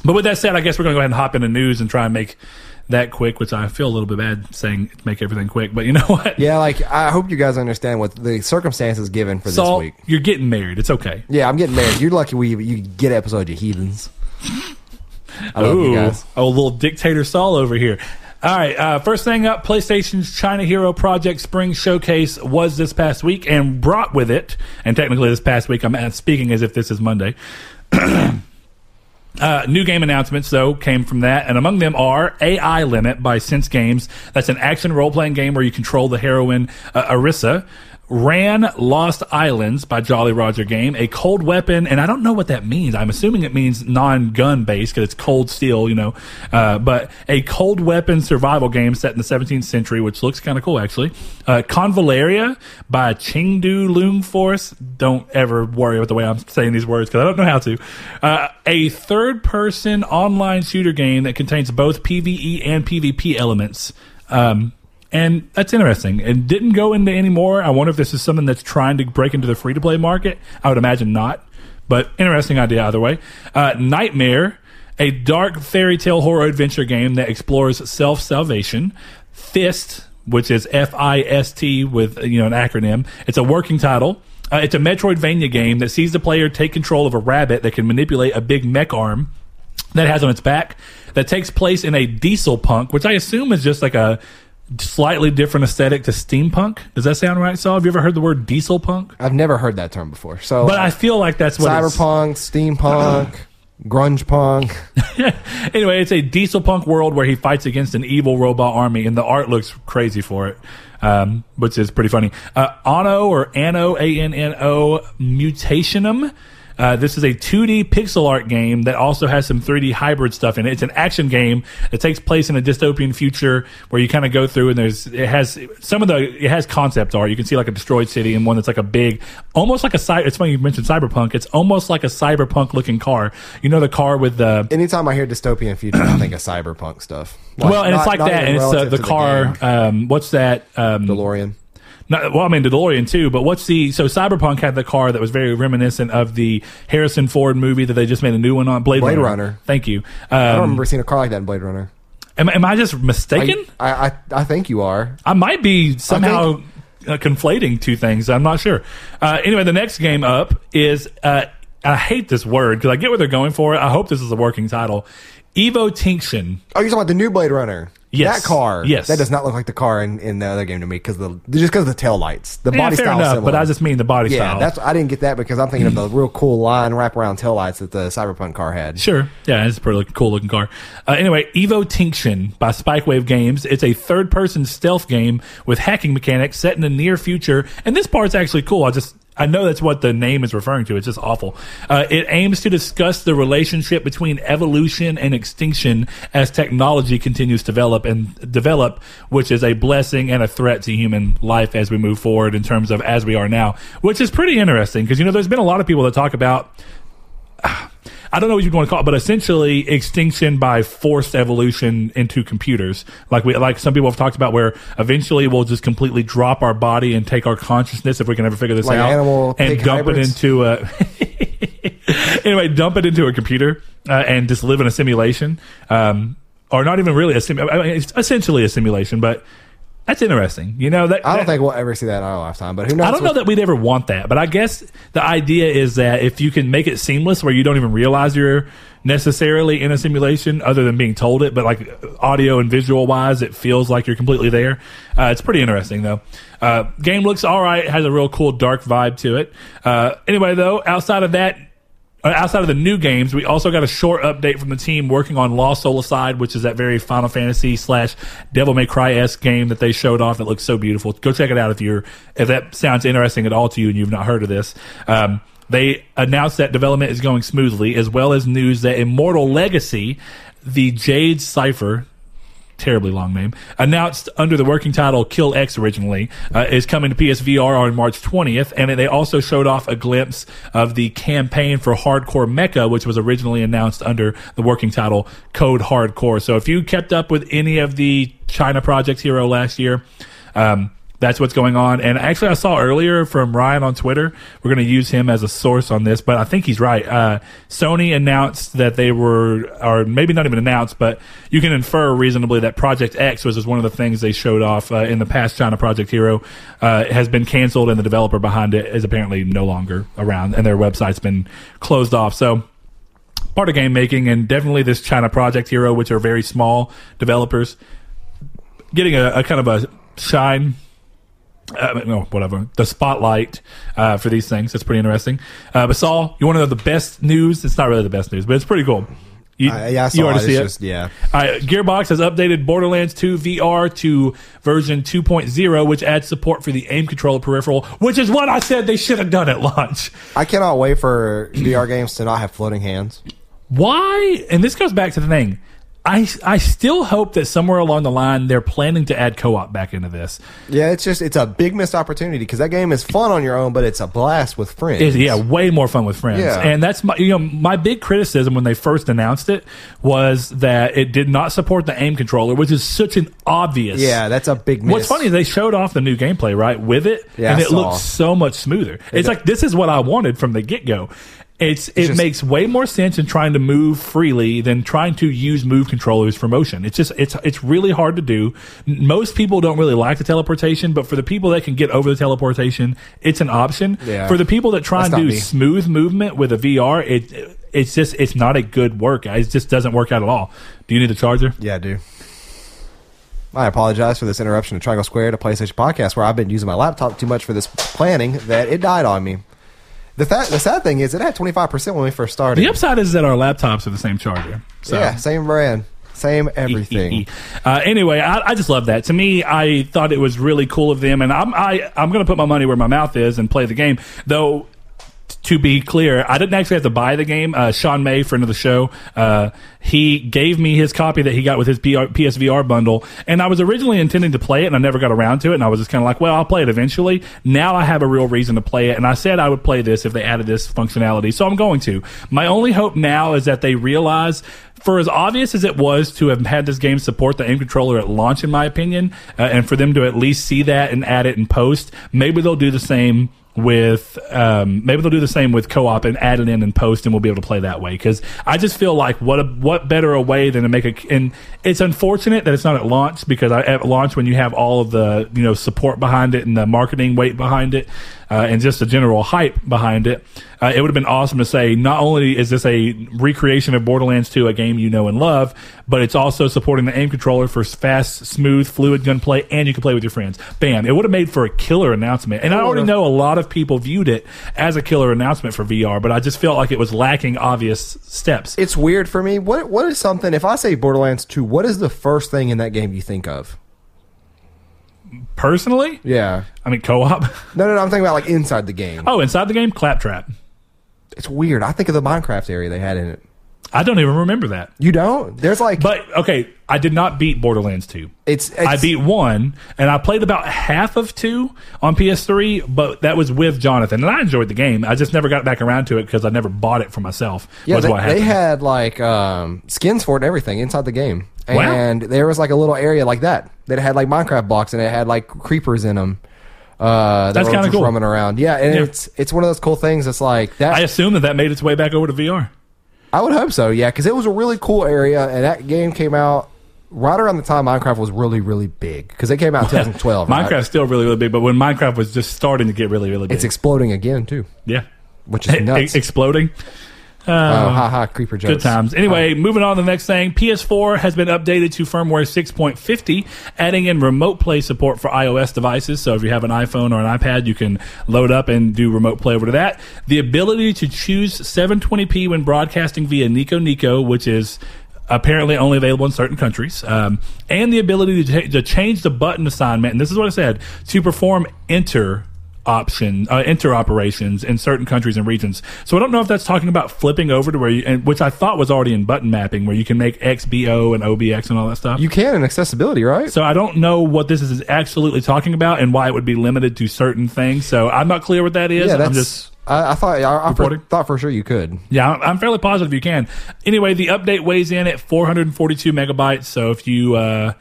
But with that said, I guess we're going to go ahead and hop into news and try and make that quick, which I feel a little bit bad saying make everything quick. But you know what? Yeah, like I hope you guys understand what the circumstances given for Saul, this week. you're getting married. It's okay. Yeah, I'm getting married. You're lucky we you get episode, you heathens. I love you guys. Oh, little dictator Saul over here. All right, uh, first thing up, PlayStation's China Hero Project Spring Showcase was this past week and brought with it, and technically this past week, I'm speaking as if this is Monday. Uh, new game announcements, though, came from that, and among them are AI Limit by Sense Games. That's an action role playing game where you control the heroine uh, Arissa. Ran Lost Islands by Jolly Roger Game, a cold weapon, and I don't know what that means. I'm assuming it means non gun based because it's cold steel, you know. Uh, but a cold weapon survival game set in the 17th century, which looks kind of cool actually. Uh, Convaleria by Chengdu Loom Force. Don't ever worry about the way I'm saying these words because I don't know how to. Uh, a third person online shooter game that contains both PvE and PvP elements. Um, and that's interesting. It didn't go into any more. I wonder if this is something that's trying to break into the free to play market. I would imagine not, but interesting idea either way. Uh, Nightmare, a dark fairy tale horror adventure game that explores self salvation. Fist, which is F I S T with you know an acronym. It's a working title. Uh, it's a Metroidvania game that sees the player take control of a rabbit that can manipulate a big mech arm that has on its back that takes place in a diesel punk, which I assume is just like a slightly different aesthetic to steampunk. Does that sound right, Saul? Have you ever heard the word diesel punk? I've never heard that term before. So, But I feel like that's what cyberpunk, steampunk, grunge punk. anyway, it's a diesel punk world where he fights against an evil robot army, and the art looks crazy for it, um, which is pretty funny. Uh, Anno or Anno A N N O Mutationem. Uh, this is a 2D pixel art game that also has some 3D hybrid stuff in it. It's an action game that takes place in a dystopian future where you kind of go through and there's it has some of the it has concept art. You can see like a destroyed city and one that's like a big, almost like a cy- It's funny you mentioned cyberpunk. It's almost like a cyberpunk looking car. You know the car with the Anytime I hear dystopian future, I think of cyberpunk stuff. Like, well, and not- it's like that, and it's uh, the car. um, what's that? Um, DeLorean. Not, well, I mean, DeLorean too, but what's the so Cyberpunk had the car that was very reminiscent of the Harrison Ford movie that they just made a new one on Blade, Blade Runner. Runner. Thank you. I don't Um, remember seeing a car like that in Blade Runner. am, am I just mistaken? I, I, I think you are. I might be somehow uh, conflating two things. I'm not sure. Uh, anyway, the next game up is uh, I hate this word because I get what they're going for. I hope this is a working title. Evo Tinction. Oh, you're talking about the new Blade Runner. Yes. That car. Yes. That does not look like the car in, in the other game to me because the just because of the tail lights. The Yeah, body fair style. enough, similar. but I just mean the body yeah, style. that's I didn't get that because I'm thinking of the real cool line wraparound tail lights that the Cyberpunk car had. Sure. Yeah, it's a pretty look- cool looking car. Uh, anyway, Evo Tinction by Spikewave Games. It's a third person stealth game with hacking mechanics set in the near future. And this part's actually cool. I just, I know that's what the name is referring to. It's just awful. Uh, it aims to discuss the relationship between evolution and extinction as technology continues to develop and develop, which is a blessing and a threat to human life as we move forward in terms of as we are now, which is pretty interesting because, you know, there's been a lot of people that talk about I don't know what you'd want to call it, but essentially extinction by forced evolution into computers. Like we, like some people have talked about, where eventually we'll just completely drop our body and take our consciousness if we can ever figure this Like out, animal and dump hybrids? it into a. anyway, dump it into a computer uh, and just live in a simulation, um, or not even really a sim. I mean, it's essentially a simulation, but that's interesting. You know that I don't that- think we'll ever see that in our lifetime, but who knows? I don't know that we'd ever want that, but I guess the idea is that if you can make it seamless where you don't even realize you're necessarily in a simulation other than being told it, but like audio and visual wise, it feels like you're completely there. Uh, it's pretty interesting though. Uh, game looks all right, has a real cool dark vibe to it. Uh, anyway, though, outside of that, outside of the new games, we also got a short update from the team working on Lost Soul Aside, which is that very Final Fantasy slash Devil May Cry esque game that they showed off that looks so beautiful. Go check it out if you're if that sounds interesting at all to you and you've not heard of this. Um, they announced that development is going smoothly, as well as news that Immortal Legacy, the Jade Cipher, terribly long name, announced under the working title Kill X originally, uh, is coming to PSVR on March 20th. And they also showed off a glimpse of the campaign for Hardcore Mecha, which was originally announced under the working title Code Hardcore. So if you kept up with any of the China Project Hero last year, um, that's what's going on. And actually, I saw earlier from Ryan on Twitter. We're going to use him as a source on this, but I think he's right. Uh, Sony announced that they were, or maybe not even announced, but you can infer reasonably that Project X, which is one of the things they showed off uh, in the past China Project Hero, uh, has been canceled, and the developer behind it is apparently no longer around, and their website's been closed off. So part of game making and definitely this China Project Hero, which are very small developers, getting a, a kind of a shine. Uh, no, whatever. The spotlight uh, for these things. That's pretty interesting. Uh, but Saul, you want to know the best news? It's not really the best news, but it's pretty cool. You, Uh, yeah, I saw you already it. see It's it. just- yeah. Right, Gearbox has updated Borderlands 2 VR to version 2.0, which adds support for the aim controller peripheral, which is what I said they should have done at launch. I cannot wait for VR games to not have floating hands. Why? And this goes back to the thing. I, I still hope that somewhere along the line they're planning to add co-op back into this. Yeah, it's just it's a big missed opportunity because that game is fun on your own, but it's a blast with friends. Is yeah, way more fun with friends. Yeah. And that's my you know my big criticism when they first announced it was that it did not support the aim controller, which is such an obvious. Yeah, that's a big miss. What's funny is they showed off the new gameplay right with it, Yeah, and I it saw. looks so much smoother. It's like this is what I wanted from the get go. It's, it just- makes way more sense in trying to move freely than trying to use move controllers for motion. It's just it's it's really hard to do. Most people don't really like the teleportation, but for the people that can get over the teleportation, it's an option. Yeah. For the people that try That's and do me. smooth movement with a VR, it it's just it's not a good work. It just doesn't work out at all. Do you need a charger? Yeah, I do. I apologize for this interruption to Triangle Squared to PlayStation Podcast, where I've been using my laptop too much for this planning that it died on me. The, th- the sad thing is, it had 25% when we first started. The upside is that our laptops are the same charger. So. Yeah, same brand, same everything. Uh, anyway, I, I just love that. To me, I thought it was really cool of them, and I'm I, I'm going to put my money where my mouth is and play the game. Though, to be clear, I didn't actually have to buy the game. Uh, Sean May, friend of the show, uh, he gave me his copy that he got with his PR, PSVR bundle, and I was originally intending to play it, and I never got around to it. And I was just kind of like, well, I'll play it eventually. Now I have a real reason to play it, and I said I would play this if they added this functionality, so I'm going to. My only hope now is that they realize for as obvious as it was to have had this game support the aim controller at launch, in my opinion, uh, and for them to at least see that and add it in post, maybe they'll do the same with um, maybe they'll do the same with co-op and add it in and post and we'll be able to play that way. Because i just feel like what a, what better a way than to make a and it's unfortunate that it's not at launch because I, at launch when you have all of the you know support behind it and the marketing weight behind it uh, and just the general hype behind it uh, it would have been awesome to say not only is this a recreation of borderlands 2 a game you know and love but it's also supporting the aim controller for fast smooth fluid gunplay and you can play with your friends bam it would have made for a killer announcement and i already know a lot of people viewed it as a killer announcement for VR, but I just felt like it was lacking obvious steps. It's weird for me. What What is something, if I say Borderlands 2, what is the first thing in that game you think of? Personally, Yeah. I mean, co-op. No, no, no. I'm thinking about like inside the game. Oh, inside the game, Claptrap. It's weird. I think of the Minecraft area they had in it. I don't even remember that. You don't? There's like, But okay, I did not beat Borderlands 2. it's, it's I beat one, and I played about half of two on PS3, but that was with Jonathan, and I enjoyed the game. I just never got back around to it because I never bought it for myself. Yeah, was they, what they had like um, skins for it and everything inside the game. Wow. And there was like a little area like that that had like Minecraft blocks and it had like creepers in them. Uh, that That's were kinda just cool. roaming around. Yeah, and Yeah. it's it's one of those cool things. It's like that. I, assume that that made its way back over to VR. Would hope so. Yeah, because it was a really cool area, and that game came out right around the time Minecraft was really really big because it came out in 2012. right? Minecraft's still really, really big, but when Minecraft was just starting to get really, really big, It's exploding again too, yeah, which is nuts. exploding. Oh, ha ha! Creeper jokes. Good times. Anyway, moving on to the next thing. PS4 has been updated to firmware 6.50, adding in remote play support for iOS devices. So if you have an iPhone or an iPad, you can load up and do remote play over to that. The ability to choose 720p when broadcasting via Nico Nico, which is apparently only available in certain countries, um, and the ability to, to change the button assignment. And this is what I said to perform enter option uh, enter operations in certain countries and regions. So I don't know if that's talking about flipping over to where you, and, which I thought was already in button mapping, where you can make XBO and OBX and all that stuff. You can in accessibility, right? so I don't know what this is absolutely talking about and why it would be limited to certain things. So I'm not clear what that is. yeah, that's. I'm just I, I thought I, I for, thought for sure you could. yeah, I'm- I'm fairly positive you can. Anyway, the update weighs in at 442 megabytes. So if you uh,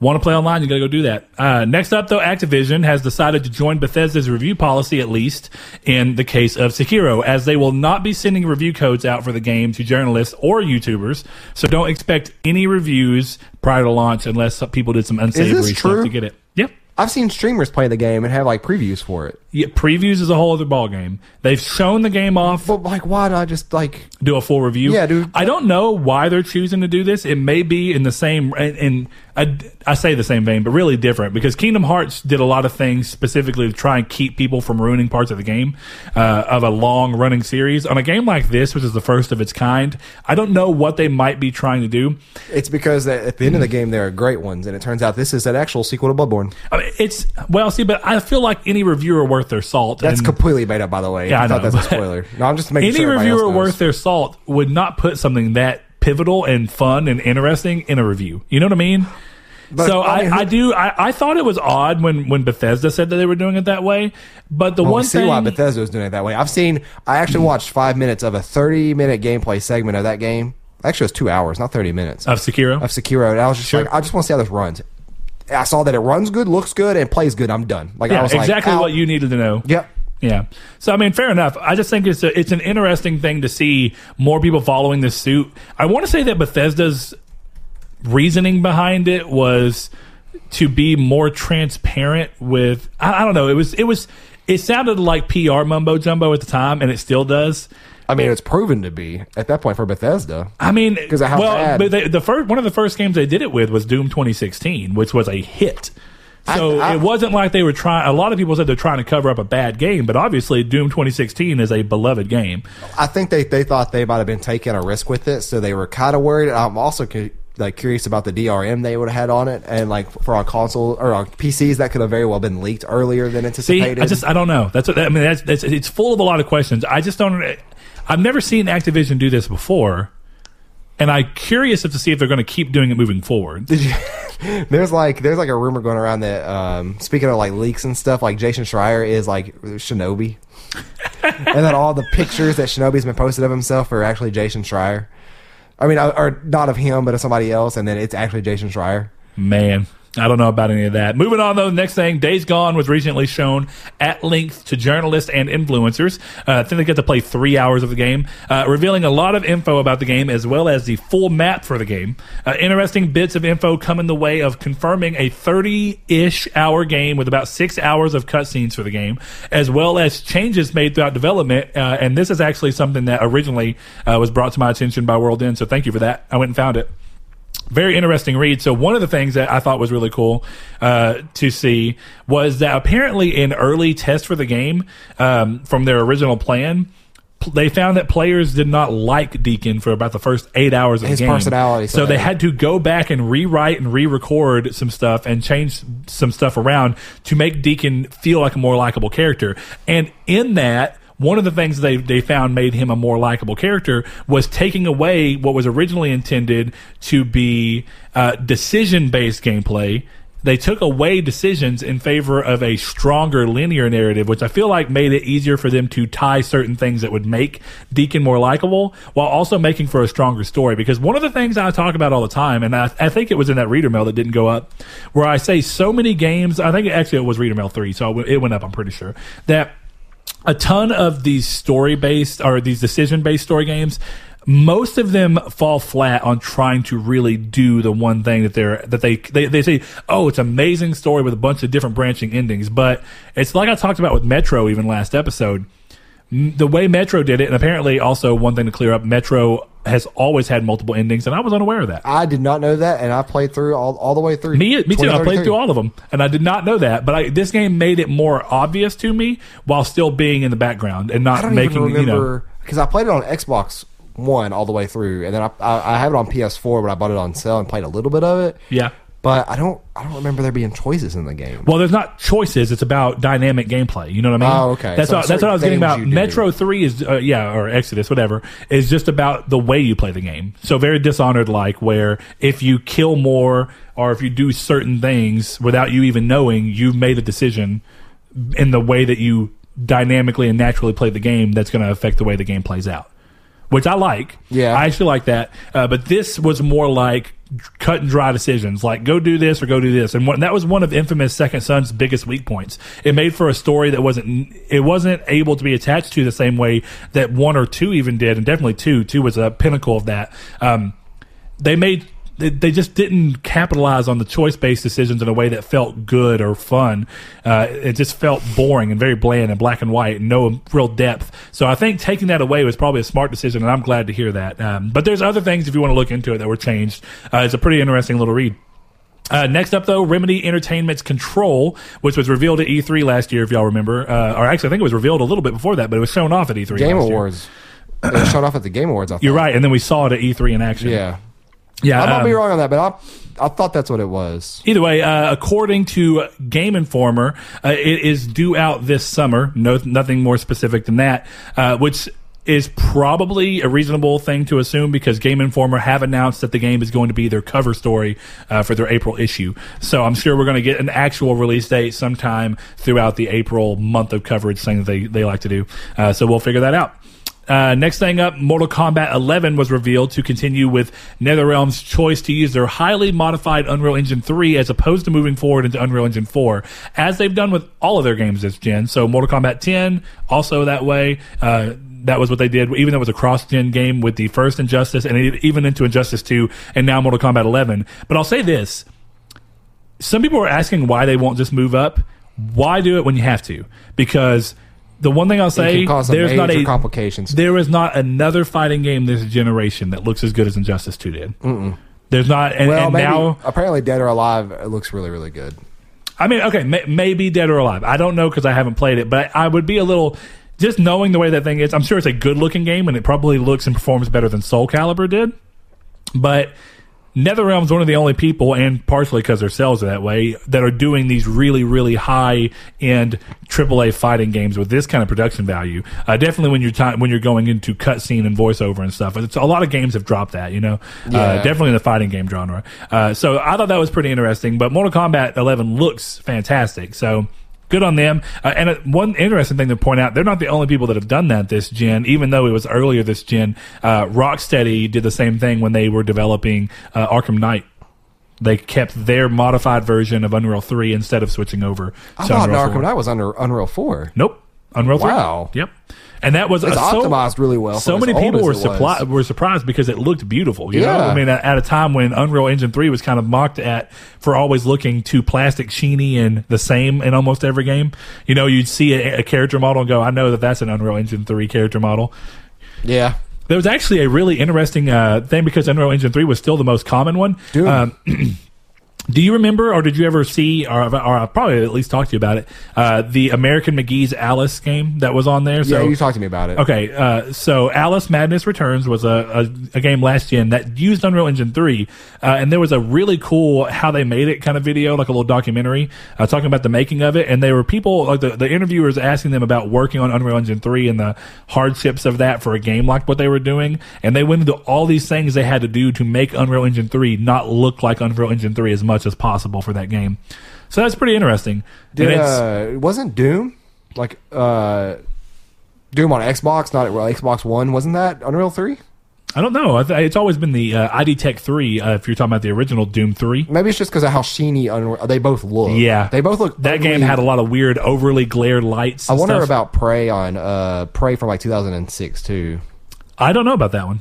want to play online, you got to go do that. Uh, next up, though, Activision has decided to join Bethesda's review policy, at least in the case of Sekiro, as they will not be sending review codes out for the game to journalists or YouTubers. So don't expect any reviews prior to launch unless people did some unsavory stuff true? to get it. Yep. I've seen streamers play the game and have like previews for it. Yeah, previews is a whole other ballgame. They've shown the game off. But like, why do I just like? do a full review. Yeah, dude. I don't know why they're choosing to do this. It may be in the same, in, in I, I say the same vein, but really different because Kingdom Hearts did a lot of things specifically to try and keep people from ruining parts of the game uh, of a long running series. On a game like this, which is the first of its kind, I don't know what they might be trying to do. It's because at the end of the game there are great ones, and it turns out this is an actual sequel to Bloodborne. I mean, it's well, see, but I feel like any reviewer worth their salt. That's and- completely made up, by the way. Yeah, I, I thought know, that's a spoiler. No, I'm just making any sure reviewer worth their salt would not put something that pivotal and fun and interesting in a review. You know what I mean? But, so I I, mean, I, who- do I, I thought it was odd when, when Bethesda said that they were doing it that way. But the Well, one see thing why Bethesda was doing it that way. I've seen. I actually watched five minutes of a 30 minute gameplay segment of that game. Actually, it was two hours, not 30 minutes of Sekiro, of Sekiro. And I was just Sure. like, I just want to see how this runs. I saw that it runs good, looks good, and plays good. I'm done. Like I was exactly out. what you needed to know. Yep. Yeah. So I mean, fair enough. I just think it's a, it's an interesting thing to see more people following this suit. I want to say that Bethesda's reasoning behind it was to be more transparent with. I, I don't know. It was it was it sounded like PR mumbo jumbo at the time, and it still does. I mean, it's proven to be at that point for Bethesda. I mean, 'Cause of how well, bad- but they, the first one of the first games they did it with was Doom 2016, which was a hit. So I- I- it wasn't like they were trying. A lot of people said they're trying to cover up a bad game, but obviously Doom 2016 is a beloved game. I think they, they thought they might have been taking a risk with it, so they were kind of worried. I'm also cu- like curious about the DRM they would have had on it, and like for on console or on PCs, that could have very well been leaked earlier than anticipated. See, anticipated. I just I don't know. That's what, I mean. That's, that's it's full of a lot of questions. I just don't. I've never seen Activision do this before, and I'm curious if to see if they're going to keep doing it moving forward. Did you? there's like there's like a rumor going around that um, speaking of like leaks and stuff, like Jason Schreier is like Shinobi, and then all the pictures that Shinobi's been posted of himself are actually Jason Schreier. I mean, uh, or not of him, but of somebody else, and then it's actually Jason Schreier. Man, I don't know about any of that. Moving on, though, the next thing, Days Gone was recently shown at length to journalists and influencers. Uh, I think they get to play three hours of the game, uh, revealing a lot of info about the game as well as the full map for the game. Uh, interesting bits of info come in the way of confirming a 30 ish hour game with about six hours of cutscenes for the game, as well as changes made throughout development. Uh, and this is actually something that originally uh, was brought to my attention by World End, so thank you for that. I went and found it very interesting read. So one of the things that I thought was really cool uh, to see was that apparently in early tests for the game um, from their original plan. pl- They found that players did not like Deacon for about the first eight hours of His the game. personality, so so they had to go back and rewrite and re-record some stuff and change some stuff around to make Deacon feel like a more likable character. And in that, one of the things they, they found made him a more likable character was taking away what was originally intended to be uh, decision based gameplay. They took away decisions in favor of a stronger linear narrative, which I feel like made it easier for them to tie certain things that would make Deacon more likable while also making for a stronger story. Because one of the things I talk about all the time, and I, I think it was in that reader mail that didn't go up, where I say so many games, I think actually it was reader mail 3, so it went up, I'm pretty sure, that a ton of these story based or these decision based story games most of them fall flat on trying to really do the one thing that they're that they, they they say oh it's amazing story with a bunch of different branching endings. But it's like i talked about with metro even last episode the way metro did it and apparently also one thing to clear up metro has always had multiple endings and i was unaware of that I did not know that, and I played through all, all the way through. me, me too. I played through all of them, and I did not know that. But I, this game made it more obvious to me while still being in the background and not making even you know. because I played it on Xbox One all the way through, and then I, I, I have it on PS4, but I bought it on sale and played a little bit of it. Yeah. But I don't I don't remember there being choices in the game. Well, there's not choices. It's about dynamic gameplay. You know what I mean? Oh, okay. That's So what, that's what I was certain getting things about. you do. Metro Three is uh, yeah, or Exodus, whatever, is just about the way you play the game. So very Dishonored like, where if you kill more or if you do certain things without you even knowing, you've made a decision in the way that you dynamically and naturally play the game. That's going to affect the way the game plays out. Which I like. Yeah. I actually like that. Uh, but this was more like cut and dry decisions, like go do this or go do this. And one, that was one of Infamous Second Son's biggest weak points. It made for a story that wasn't it wasn't able to be attached to the same way that one or two even did, and definitely two. Two was a pinnacle of that. Um, they made they, they just didn't capitalize on the choice based decisions in a way that felt good or fun. Uh, it just felt boring and very bland and black and white and no real depth. So I think taking that away was probably a smart decision, and I'm glad to hear that. Um, but there's other things if you want to look into it that were changed. Uh, it's a pretty interesting little read. Uh, next up, though, Remedy Entertainment's Control, which was revealed at E3 last year, if y'all remember. Uh, or actually, I think it was revealed a little bit before that, but it was shown off at E3. Game last year. Awards. it was shown off at the Game Awards. I thought. You're right, and then we saw it at E3 in action. Yeah, yeah. I might um, be wrong on that, but I I thought that's what it was. Either way, uh, according to Game Informer, uh, it is due out this summer. No, nothing more specific than that. Uh, which is probably a reasonable thing to assume because Game Informer have announced that the game is going to be their cover story uh, for their April issue. So I'm sure we're going to get an actual release date sometime throughout the April month of coverage, thing that they they like to do. Uh, so we'll figure that out. Uh, next thing up, Mortal Kombat 11 was revealed to continue with NetherRealm's choice to use their highly modified Unreal Engine 3 as opposed to moving forward into Unreal Engine 4, as they've done with all of their games this gen. So Mortal Kombat 10, also that way. Uh, that was what they did, even though it was a cross-gen game with the first Injustice and even into Injustice 2 and now Mortal Kombat 11. But I'll say this. Some people are asking why they won't just move up. Why do it when you have to? Because the one thing I'll say, can cause some there's not a complications. There is not another fighting game this generation that looks as good as Injustice 2 did. Mm-mm. There's not, and, well, and maybe, now apparently Dead or Alive it looks really really good. I mean, okay, may, maybe Dead or Alive. I don't know because I haven't played it, but I would be a little just knowing the way that thing is. I'm sure it's a good looking game, and it probably looks and performs better than Soul Calibur did. But NetherRealm's one of the only people, and partially because their sales are that way, that are doing these really, really high end AAA fighting games with this kind of production value. Uh, definitely when you're when you're going into cutscene and voiceover and stuff. It's a lot of games have dropped that, you know. Uh, definitely in the fighting game genre. Uh, so I thought that was pretty interesting. But Mortal Kombat 11 looks fantastic. So good on them. Uh, and uh, one interesting thing to point out, they're not the only people that have done that this gen, even though it was earlier this gen. Uh, Rocksteady did the same thing when they were developing uh, Arkham Knight. They kept their modified version of Unreal 3 instead of switching over I thought Unreal Arkham 4. Knight was under Unreal Four. Nope. Unreal 3. Wow. Yep. And that was It's uh, so- optimized really well. so many people were suppli- were surprised because it looked beautiful. You know, Yeah. I mean, at, at a time when Unreal Engine three was kind of mocked at for always looking too plastic, sheeny, and the same in almost every game. You know, you'd see a, a character model and go, "I know that that's an Unreal Engine three character model." Yeah, There was actually a really interesting uh, thing because Unreal Engine 3 was still the most common one. Um, do you remember, or did you ever see, or, or I probably at least talked to you about it, uh, the American McGee's Alice game that was on there? yeah. You talked to me about it. Okay, uh, so Alice Madness Returns was a, a, a game last gen that used Unreal Engine 3, uh, and there was a really cool how they made it kind of video, like a little documentary, uh, talking about the making of it. And there were people, like the, the interviewers asking them about working on Unreal Engine 3 and the hardships of that for a game like what they were doing. And they went into all these things they had to do to make Unreal Engine 3 not look like Unreal Engine 3 as much as possible for that game. So that's pretty interesting. Did uh, wasn't Doom like uh, Doom on Xbox? Not well, Xbox One. Wasn't that Unreal Three? I don't know. It's always been the uh, ID Tech 3, uh, if you're talking about the original Doom 3. Maybe it's just because of how sheeny Unreal. They both look. Yeah, they both look. That game had a lot of weird, overly glared lights. I wonder stuff. about Prey on uh Prey from like 2006 too. I don't know about that one.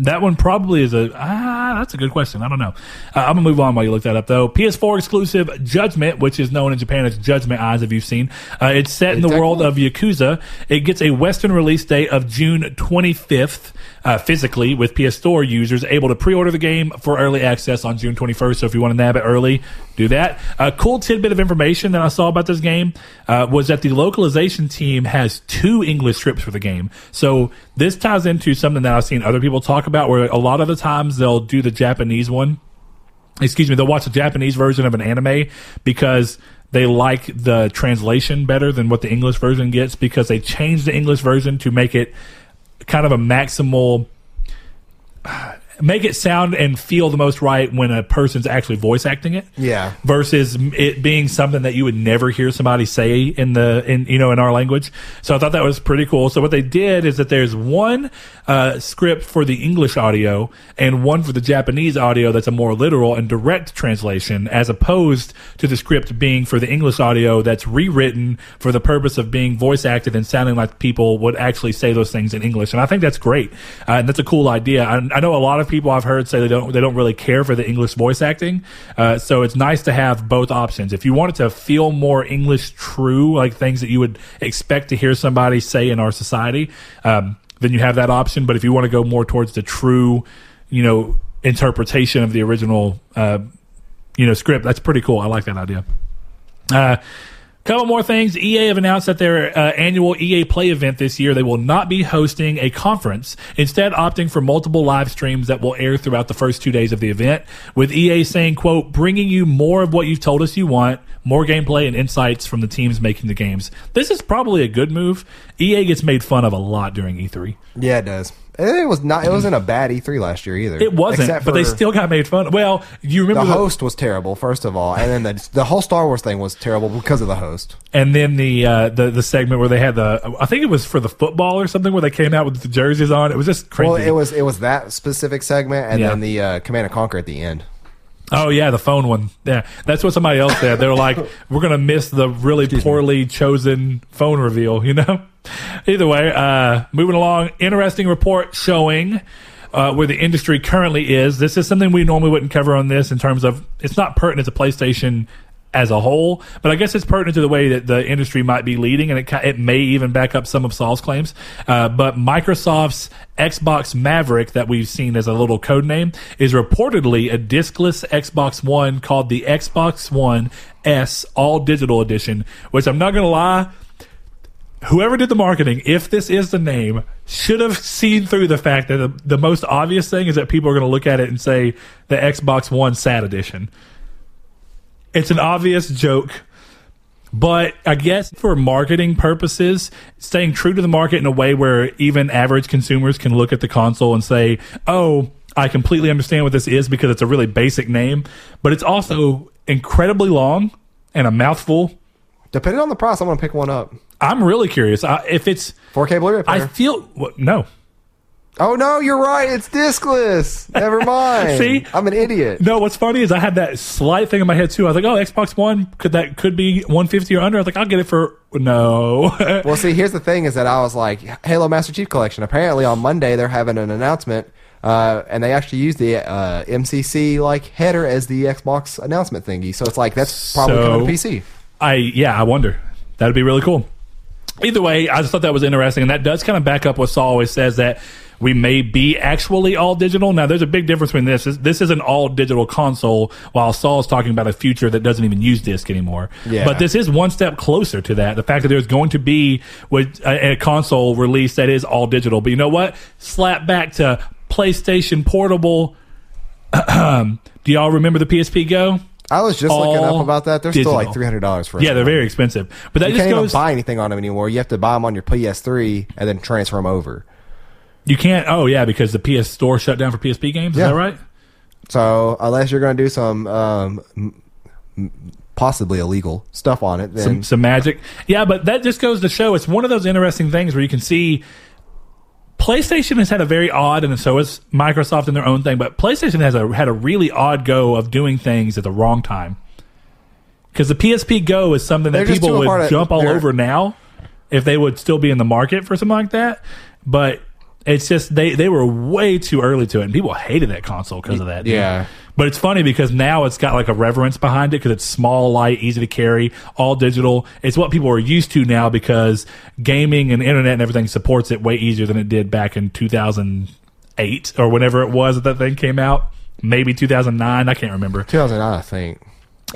That one probably is a ah. That's a good question. I don't know. Uh, I'm gonna move on while you look that up though. PS4 exclusive Judgment, which is known in Japan as Judgment Eyes. If you've seen, uh, it's set in the world of Yakuza. It gets a Western release date of June 25th. Uh, physically, with PS Store users able to pre-order the game for early access on June 21st. So if you want to nab it early, do that. A cool tidbit of information that I saw about this game uh, was that the localization team has two English scripts for the game. So this ties into something that I've seen other people talk about, where a lot of the times they'll do the Japanese one. Excuse me, they'll watch the Japanese version of an anime because they like the translation better than what the English version gets because they changed the English version to make it kind of a maximal make it sound and feel the most right when a person's actually voice acting it Yeah. versus it being something that you would never hear somebody say in the in you know in our language. So I thought that was pretty cool. So what they did is that there's one uh, script for the English audio and one for the Japanese audio that's a more literal and direct translation, as opposed to the script being for the English audio that's rewritten for the purpose of being voice acted and sounding like people would actually say those things in English. And I think that's great. Uh, and that's a cool idea. I, I know a lot of people I've heard say they don't they don't really care for the English voice acting. Uh, so it's nice to have both options. If you want it to feel more English true, like things that you would expect to hear somebody say in our society, um, then you have that option. But if you want to go more towards the true, you know, interpretation of the original, uh, you know, script, that's pretty cool. I like that idea. Uh, Couple more things. EA have announced that their uh, annual EA Play event this year, they will not be hosting a conference, instead opting for multiple live streams that will air throughout the first two days of the event, with EA saying, quote, bringing you more of what you've told us you want, more gameplay and insights from the teams making the games. This is probably a good move. EA gets made fun of a lot during E3. Yeah, it does. It was not. It wasn't a bad E3 last year either. It wasn't, Except but they still got made fun. Of. Well, you remember the, host was terrible, first of all, and then the the whole Star Wars thing was terrible because of the host. and then the uh, the the segment where they had the I think it was for the football or something where they came out with the jerseys on. It was just crazy. Well, it was it was that specific segment, and Yeah. then the uh, Command and Conquer at the end. Oh yeah, the phone one. Yeah, that's what somebody else said. They're like, "We're gonna miss the really poorly chosen phone reveal." You know. Either way, uh, moving along. Interesting report showing. Uh, where the industry currently is. This is something we normally wouldn't cover on this in terms of it's not pertinent to PlayStation as a whole, but I guess it's pertinent to the way that the industry might be leading, and it it may even back up some of Saul's claims. Uh, but Microsoft's Xbox Maverick, that we've seen as a little code name, is reportedly a discless Xbox One called the Xbox One S All Digital Edition. Which I'm not going to lie, whoever did the marketing, if this is the name, should have seen through the fact that the, the most obvious thing is that people are going to look at it and say the Xbox One Sad Edition. It's an obvious joke, but I guess for marketing purposes, staying true to the market in a way where even average consumers can look at the console and say, "Oh, I completely understand what this is because it's a really basic name, but it's also incredibly long and a mouthful." Depending on the price, I'm gonna pick one up. I'm really curious I, if it's 4K Blu-ray I feel what, no. oh no, you're right. It's discless. Never mind. See? I'm an idiot. No, what's funny is I had that slight thing in my head too. I was like, "Oh, Xbox One could that could be 150 or under?" I was like, "I'll get it for no." Well, see, here's the thing: is that I was like Halo Master Chief Collection. Apparently, on Monday they're having an announcement, uh, and they actually use the uh, MCC like header as the Xbox announcement thingy. So it's like that's probably So- coming to PC. I yeah, I wonder. That'd be really cool. Either way, I just thought that was interesting, and that does kind of back up what Saul always says that we may be actually all digital. Now, there's a big difference between this. This- is an all digital console, while Saul is talking about a future that doesn't even use disc anymore. Yeah. But this is one step closer to that. The fact that there's going to be with a, a console release that is all digital. But you know what? Slap back to PlayStation Portable. Do y'all remember the PSP Go? I was just looking up about that. They're still like three hundred dollars for. Yeah, they're very expensive. But that You just can't goes. even buy anything on them anymore. You have to buy them on your PS3 and then transfer them over. You can't. Oh yeah, because the PS Store shut down for PSP games. Is Yeah. that right? So unless you're going to do some um, possibly illegal stuff on it, then Some some magic. Yeah, but that just goes to show it's one of those interesting things where you can see. PlayStation has had a very odd, and so has Microsoft in their own thing. But PlayStation has a had a really odd go of doing things at the wrong time. Because the PSP Go is something that people would jump all over now, if they would still be in the market for something like that. But it's just they they were way too early to it, and people hated that console because of that. dude. But it's funny because now it's got like a reverence behind it because it's small, light, easy to carry, all digital. It's what people are used to now because gaming and internet and everything supports it way easier than it did back in 2008 or whenever it was that that thing came out. Maybe 2009. I can't remember. 2009, I think.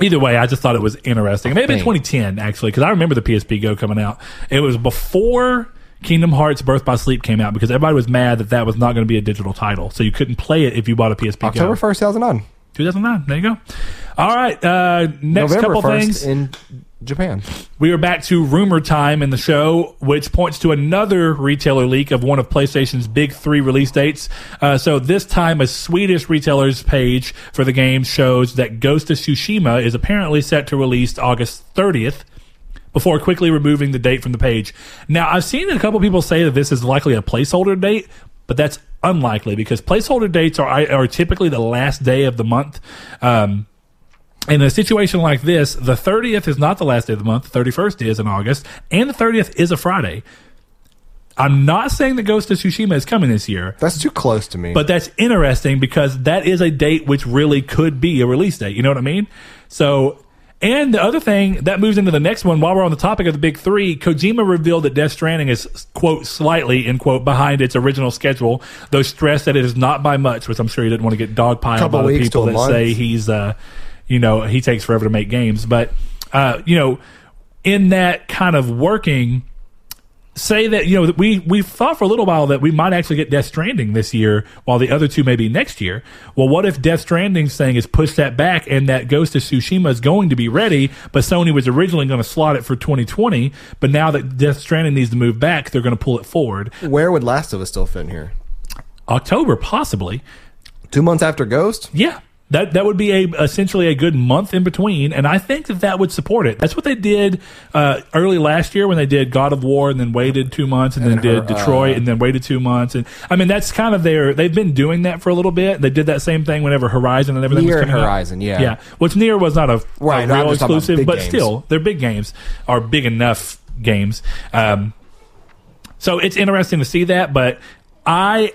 Either way, I just thought it was interesting. Maybe in 2010 actually, because I remember the PSP Go coming out. It was before Kingdom Hearts Birth by Sleep came out because everybody was mad that that was not going to be a digital title, so you couldn't play it if you bought a PSP October Go. 1st, 2009. 2009. There you go. All right. Uh, next November couple 1st things. in Japan. We are back to rumor time in the show, which points to another retailer leak of one of PlayStation's big three release dates. Uh, so this time, a Swedish retailer's page for the game shows that Ghost of Tsushima is apparently set to release August 30th. Before quickly removing the date from the page. Now, I've seen a couple people say that this is likely a placeholder date, but that's unlikely because placeholder dates are are typically the last day of the month. Um, in a situation like this, the 30th is not the last day of the month. The 31st is in August, and the 30th is a Friday. I'm not saying that Ghost of Tsushima is coming this year, That's too close to me. but that's interesting because that is a date which really could be a release date. You know what I mean? So, and the other thing that moves into the next one, while we're on the topic of the big three, Kojima revealed that Death Stranding is, quote, slightly, end quote, behind its original schedule, though stressed that it is not by much, which I'm sure he didn't want to get dogpiled by the people that month. say he's, uh, you know, he takes forever to make games. But, uh, you know, in that kind of working, say that you know that we we thought for a little while that we might actually get Death Stranding this year, while the other two may be next year. Well, what if Death Stranding's thing is pushed that back, and that Ghost of Tsushima is going to be ready, but Sony was originally going to slot it for 2020, but now that Death Stranding needs to move back, they're going to pull it forward. Where would Last of Us still fit in here? October, possibly. Two months after Ghost. Yeah. That that would be a essentially a good month in between, and I think that that would support it. That's what they did uh, early last year when they did God of War, and then waited two months, and, then And did Detroit, uh, and then waited two months. And I mean, that's kind of their. They've been doing that for a little bit. They did that same thing whenever Horizon and everything Near was coming out. Horizon, yeah. yeah. Which Near was not a, Right, a real just talking about exclusive, but games. still, they're big games are big enough games. Um, so it's interesting to see that, but I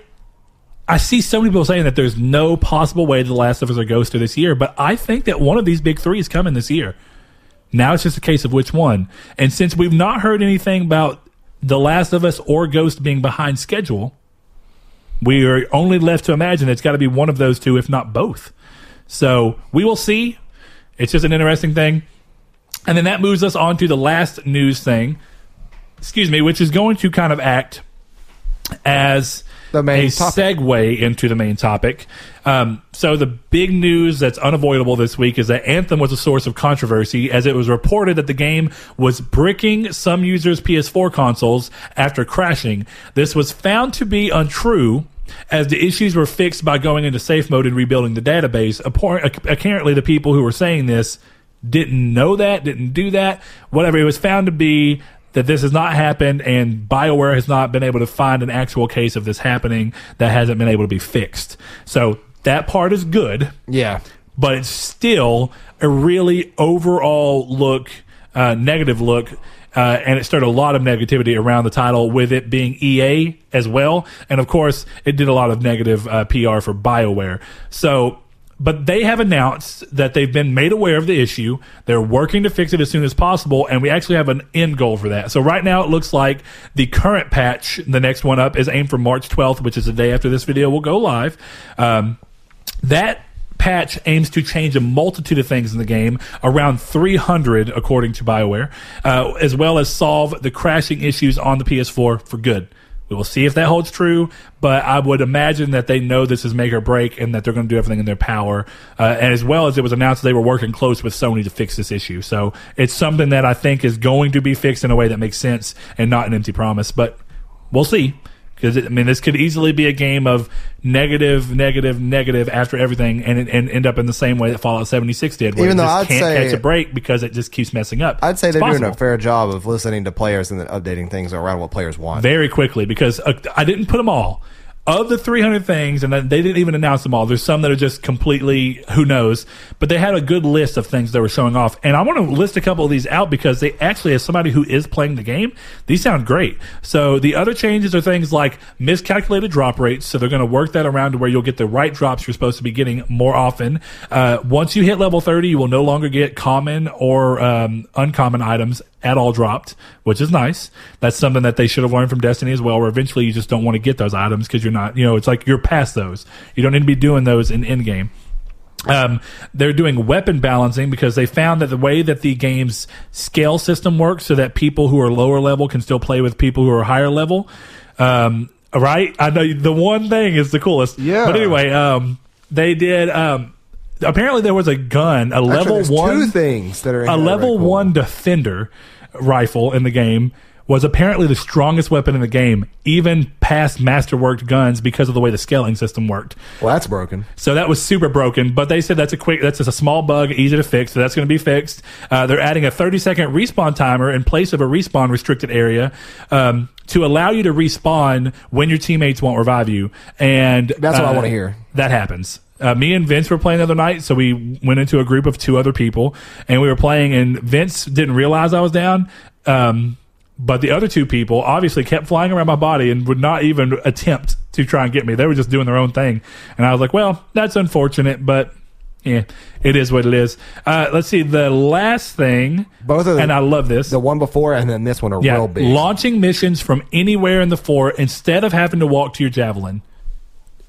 I see so many people saying that there's no possible way The Last of Us or Ghost are this year, but I think that one of these big three is coming this year. Now it's just a case of which one. And since we've not heard anything about The Last of Us or Ghost being behind schedule, we are only left to imagine it's got to be one of those two, if not both. So we will see. It's just an interesting thing. And then that moves us on to the last news thing, excuse me, which is going to kind of act as The main a topic. segue into the main topic. Um, so the big news that's unavoidable this week is that Anthem was a source of controversy as it was reported that the game was bricking some users' PS4 consoles after crashing. This was found to be untrue as the issues were fixed by going into safe mode and rebuilding the database. Apparently, the people who were saying this didn't know that, didn't do that, whatever. It was found to be that this has not happened and BioWare has not been able to find an actual case of this happening that hasn't been able to be fixed. So that part is good, Yeah. but it's still a really overall look, uh, negative look. Uh, and it started a lot of negativity around the title with it being EA as well. And of course, it did a lot of negative uh, PR for BioWare. So, but they have announced that they've been made aware of the issue. They're working to fix it as soon as possible, and we actually have an end goal for that. So right now, it looks like the current patch, the next one up, is aimed for March 12th, which is the day after this video will go live. Um, that patch aims to change a multitude of things in the game, around 300 according to BioWare, uh, as well as solve the crashing issues on the PS4 for good. We will see if that holds true, but I would imagine that they know this is make or break and that they're going to do everything in their power. Uh, and as well as it was announced, they were working close with Sony to fix this issue. So it's something that I think is going to be fixed in a way that makes sense and not an empty promise. But we'll see. Because I mean, this could easily be a game of negative, negative, negative after everything, and and end up in the same way that Fallout 76 did, where Even though just I'd can't say- catch a break because it just keeps messing up. I'd say It's they're doing a fair job of listening to players and then updating things around what players want. very quickly because uh, I didn't put them all. Of the 300 things, and they didn't even announce them all. There's some that are just completely who knows, but they had a good list of things they were showing off. And I want to list a couple of these out because they actually, as somebody who is playing the game, these sound great. So the other changes are things like miscalculated drop rates. So they're going to work that around to where you'll get the right drops you're supposed to be getting more often. Uh, once you hit level 30, you will no longer get common or um, uncommon items at all dropped, which is nice. That's something that they should have learned from Destiny as well, where eventually you just don't want to get those items because you're not, you know, it's like you're past those. You don't need to be doing those in end game. Um, they're doing weapon balancing because they found that the way that the game's scale system works, so that people who are lower level can still play with people who are higher level. Um, right? I know the one thing is the coolest. Yeah. But anyway, um, they did. Um, apparently, there was a gun, a level one two things that are in a here that are level one defender rifle in the game was apparently the strongest weapon in the game, even past masterworked guns because of the way the scaling system worked. Well, that's broken. So that was super broken, but they said that's a quick, that's just a small bug, easy to fix. So that's going to be fixed. Uh, they're adding a 30 second respawn timer in place of a respawn restricted area um, to allow you to respawn when your teammates won't revive you. And That's what I uh, wanna hear. That happens. Uh, me and Vince were playing the other night, so we went into a group of two other people, and we were playing. And Vince didn't realize I was down, um, but the other two people obviously kept flying around my body and would not even attempt to try and get me. They were just doing their own thing, and I was like, "Well, that's unfortunate, but yeah, it is what it is." Uh, let's see. The last thing, Both of and I love this. The one before and then this one are yeah, real big. launching missions from anywhere in the fort instead of having to walk to your javelin.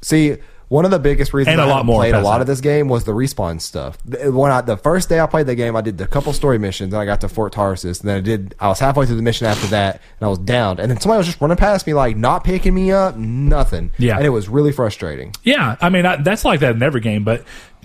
See, one of the biggest reasons And a I lot more played a lot of this game was the respawn stuff. The- When I, the first day I played the game, I did a couple story missions, and I got to Fort Tarsis. And then I did. I was halfway through the mission after that, and I was downed. And then somebody was just running past me, like not picking me up, nothing. Yeah. and it was really frustrating. Yeah, I mean I, that's like that in every game, but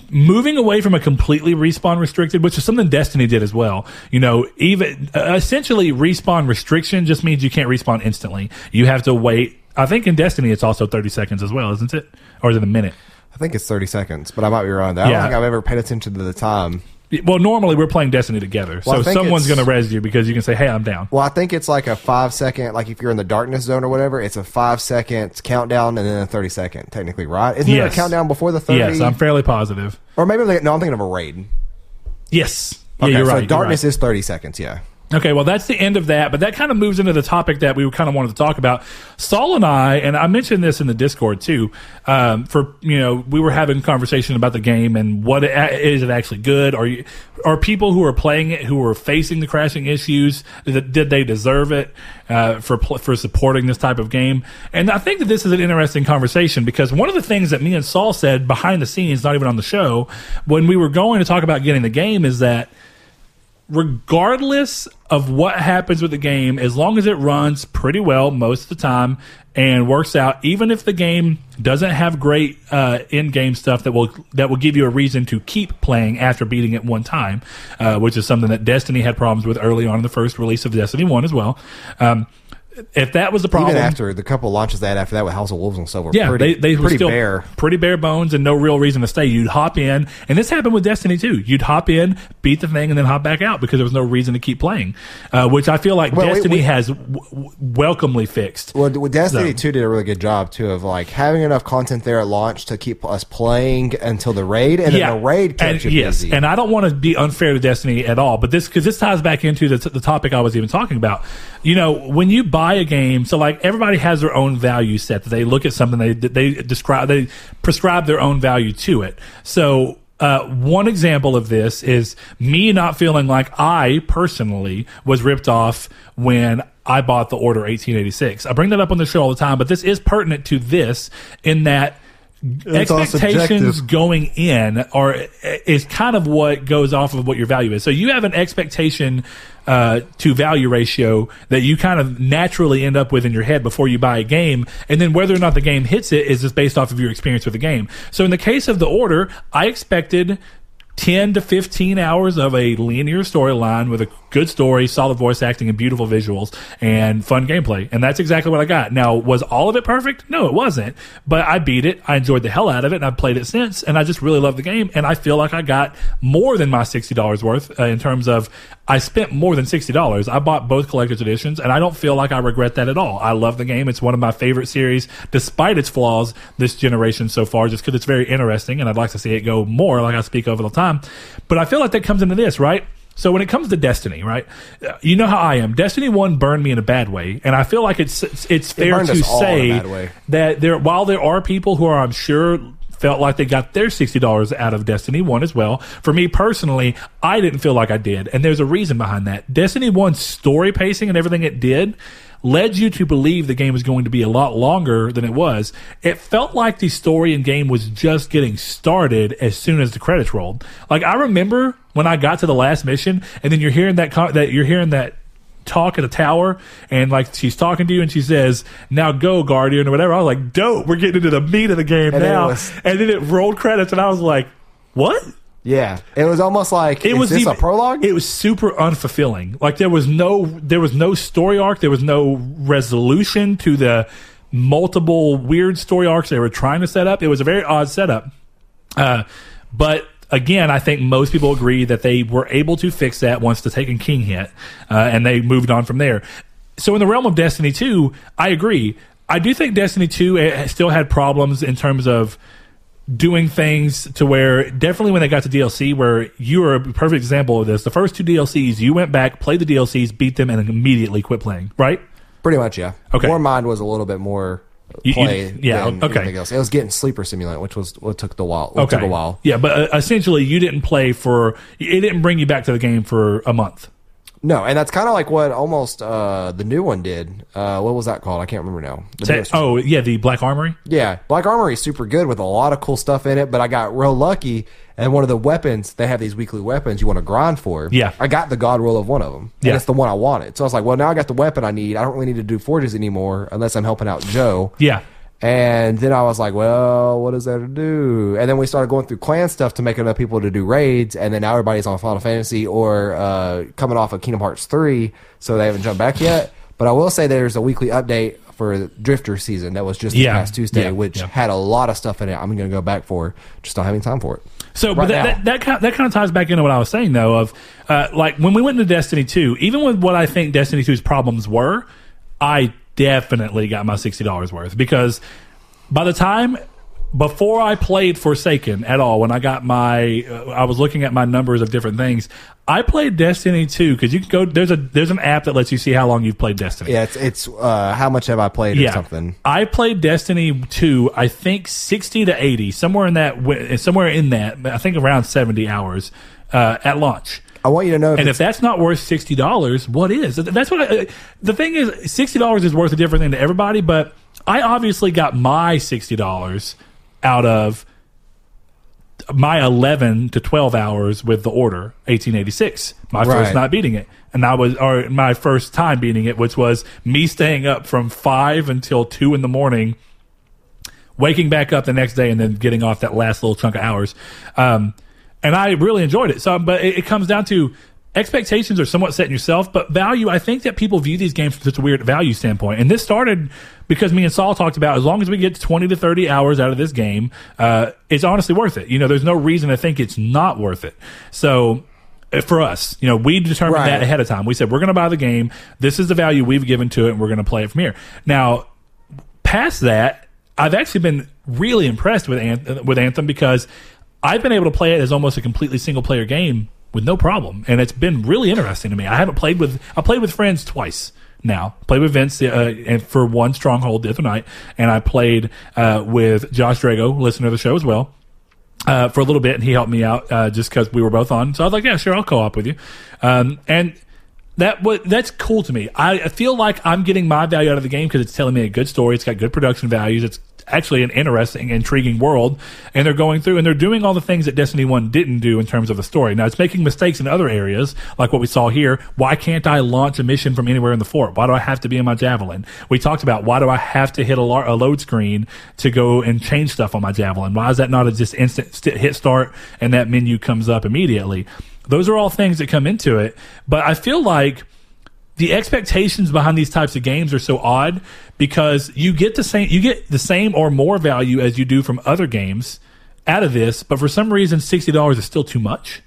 moving away from a completely respawn restricted, which is something Destiny did as well. You know, even uh, essentially respawn restriction just means you can't respawn instantly. You have to wait I think in Destiny it's also 30 seconds as well, isn't it? Or is it a minute? I think it's 30 seconds, but I might be wrong. I don't think I've ever paid attention to the time. Well, normally we're playing Destiny together, Well, I so think someone's it's- going to res you because you can say, "Hey, I'm down." Well, I think it's like a five second, like if you're in the darkness zone or whatever, it's a five second countdown and then a 30 second, technically, right? Isn't there a Yes. countdown before the 30? Yes, I'm fairly positive. or maybe, they, no, I'm thinking of a raid. Yes, Okay, yeah, you're so right. you're darkness right. is 30 seconds, yeah. Okay, well, that's the end of that, but that kind of moves into the topic that we kind of wanted to talk about. Saul and I, and I mentioned this in the Discord too. Um, for you know, we were having conversation about the game and what it, is it actually good? Are you are people who are playing it who are facing the crashing issues? Did, did they deserve it uh, for for supporting this type of game? And I think that this is an interesting conversation because one of the things that me and Saul said behind the scenes, not even on the show, when we were going to talk about getting the game, is that regardless of what happens with the game, as long as it runs pretty well most of the time and works out, even if the game doesn't have great uh, in-game stuff that will that will give you a reason to keep playing after beating it one time, uh, which is something that Destiny had problems with early on in the first release of Destiny One as well. Um, if that was the problem, Even after the couple launches that after that with House of Wolves and so were yeah, pretty, they, they were pretty still bare. pretty bare bones and no real reason to stay. You'd hop in, and this happened with Destiny too. You'd hop in, beat the thing, and then hop back out because there was no reason to keep playing. Uh, which I feel like Well, we- Destiny we- has w- w- welcomely fixed. Well, with Destiny So- 2 did a really good job too of like having enough content there at launch to keep us playing until the raid, and then the raid kept and, you yes, busy. and I don't want to be unfair to Destiny at all, but this because this ties back into the, the topic I was even talking about. You know, when you buy a game, so like everybody has their own value set that they look at something they they describe they prescribe their own value to it. So. Uh, one example of this is me not feeling like I personally was ripped off when I bought the Order 1886. I bring that up on the show all the time, but this is pertinent to this in that It's expectations going in are is kind of what goes off of what your value is. So you have an expectation uh, to value ratio that you kind of naturally end up with in your head before you buy a game, and then whether or not the game hits it is just based off of your experience with the game. So in the case of the order, I expected 10 to 15 hours of a linear storyline with a good story, solid voice acting, and beautiful visuals and fun gameplay. And that's exactly what I got. Now, was all of it perfect? No, it wasn't. But I beat it. I enjoyed the hell out of it, and I've played it since. And I just really love the game. And I feel like I got more than my $60 worth uh, in terms of I spent more than $60. I bought both collector's editions, and I don't feel like I regret that at all. I love the game. It's one of my favorite series, despite its flaws this generation so far, just because it's very interesting, and I'd like to see it go more, like I speak over the time. But I feel like that comes into this, right? So when it comes to Destiny, right? You know how I am. Destiny One burned me in a bad way, and I feel like it's it's fair burned to us all in a say that there, while there are people who are, I'm sure, felt like they got their sixty dollars out of Destiny One as well. For me personally, I didn't feel like I did, and there's a reason behind that. Destiny One's story pacing and everything it did led you to believe the game was going to be a lot longer than it was. It felt like the story and game was just getting started as soon as the credits rolled. Like I remember when I got to the last mission, and then you're hearing that co- that you're hearing that talk at a tower and like she's talking to you and she says now go guardian or whatever. I was like dope we're getting into the meat of the game And it now. was- and then it rolled credits and i was like what? Yeah, it was almost like it is was this even- a prologue? it was super unfulfilling. Like there was no there was no story arc there was no resolution to the multiple weird story arcs they were trying to set up. It was a very odd setup. Uh, but again, I think most people agree that they were able to fix that once the Taken King hit, uh, and they moved on from there. So in the realm of Destiny 2, I agree. I do think Destiny 2 eh, still had problems in terms of doing things to where definitely when they got to DLC, where you are a perfect example of this. The first two DLCs, you went back, played the DLCs, beat them, and immediately quit playing, right? Pretty much, yeah. Okay. Warmind was a little bit more You- you- yeah, okay. anything else. It was getting Sleeper Simulant, which was what took the while. What took a while. Yeah, but uh, essentially, you didn't play for. It didn't bring you back to the game for a month. No, and that's kind of like what almost uh, the new one did. Uh, what was that called? I can't remember now. Oh yeah, the Black Armory. Yeah, Black Armory is super good with a lot of cool stuff in it, but I got real lucky. And one of the weapons, they have these weekly weapons you want to grind for. Yeah. I got the God roll of one of them. Yeah. And it's the one I wanted. So I was like, well, now I got the weapon I need. I don't really need to do forges anymore unless I'm helping out Joe. Yeah, And then I was like, well, what is there to do? And then we started going through clan stuff to make enough people to do raids. And then now everybody's on Final Fantasy or uh, coming off of Kingdom Hearts 3, so they haven't jumped back yet. But I will say there's a weekly update for Drifter season that was just Yeah. past Tuesday, Yeah. which Yeah. had a lot of stuff in it. I'm going to go back for, just don't having time for it. So, Right but that, that, that, kind that kind of ties back into what I was saying, though, of uh, like when we went into Destiny 2, even with what I think Destiny 2's problems were, I definitely got my $60 worth because by the time before I played Forsaken at all, when I got my, uh, I was looking at my numbers of different things. I played Destiny 2 because you can go, there's a, there's an app that lets you see how long you've played Destiny. Yeah, it's it's uh, how much have I played or something. I played Destiny 2, I think 60 to 80, somewhere in that somewhere in that, I think around 70 hours uh, at launch. I want you to know if And if that's not worth sixty dollars, what is? That's what. I, the thing is, sixty dollars is worth a different thing to everybody. But I obviously got my sixty dollars out of my eleven to twelve hours with the order eighteen eighty six. My Right. first night beating it, and I was or my first time beating it, which was me staying up from five until two in the morning waking back up the next day and then getting off that last little chunk of hours. Um, and I really enjoyed it. So, but it, it comes down to expectations are somewhat set in yourself, but value. I think that people view these games from such a weird value standpoint. And this started because me and Saul talked about as long as we get 20 to 30 hours out of this game, uh, it's honestly worth it. You know, there's no reason to think it's not worth it. So, uh, for us, you know, we determined Right. that ahead of time. We said we're going to buy the game. This is the value we've given to it, and we're going to play it from here. Now, past that, I've actually been really impressed with Anthem, with Anthem because I've been able to play it as almost a completely single player game with no problem, and it's been really interesting to me. I haven't played with I played with friends twice now. Played with Vince uh, and for one stronghold the other night, and I played uh, with Josh Drago, listener to the show as well uh, for a little bit, and he helped me out uh, just because we were both on. So I was like, "Yeah, sure, I'll co-op with you." Um, and that that's cool to me. I feel like I'm getting my value out of the game because it's telling me a good story. It's got good production values. It's actually an interesting, intriguing world, and they're going through and they're doing all the things that Destiny One didn't do in terms of the story. Now it's making mistakes in other areas, like what we saw here. Why can't I launch a mission from anywhere in the fort? Why do I have to be in my javelin? We talked about why do I have to hit a, lar- a load screen to go and change stuff on my javelin? Why is that not a just instant st- hit start and that menu comes up immediately? Those are all things that come into it, but I feel like the expectations behind these types of games are so odd because you get the same you get the same or more value as you do from other games out of this, but for some reason sixty dollars is still too much.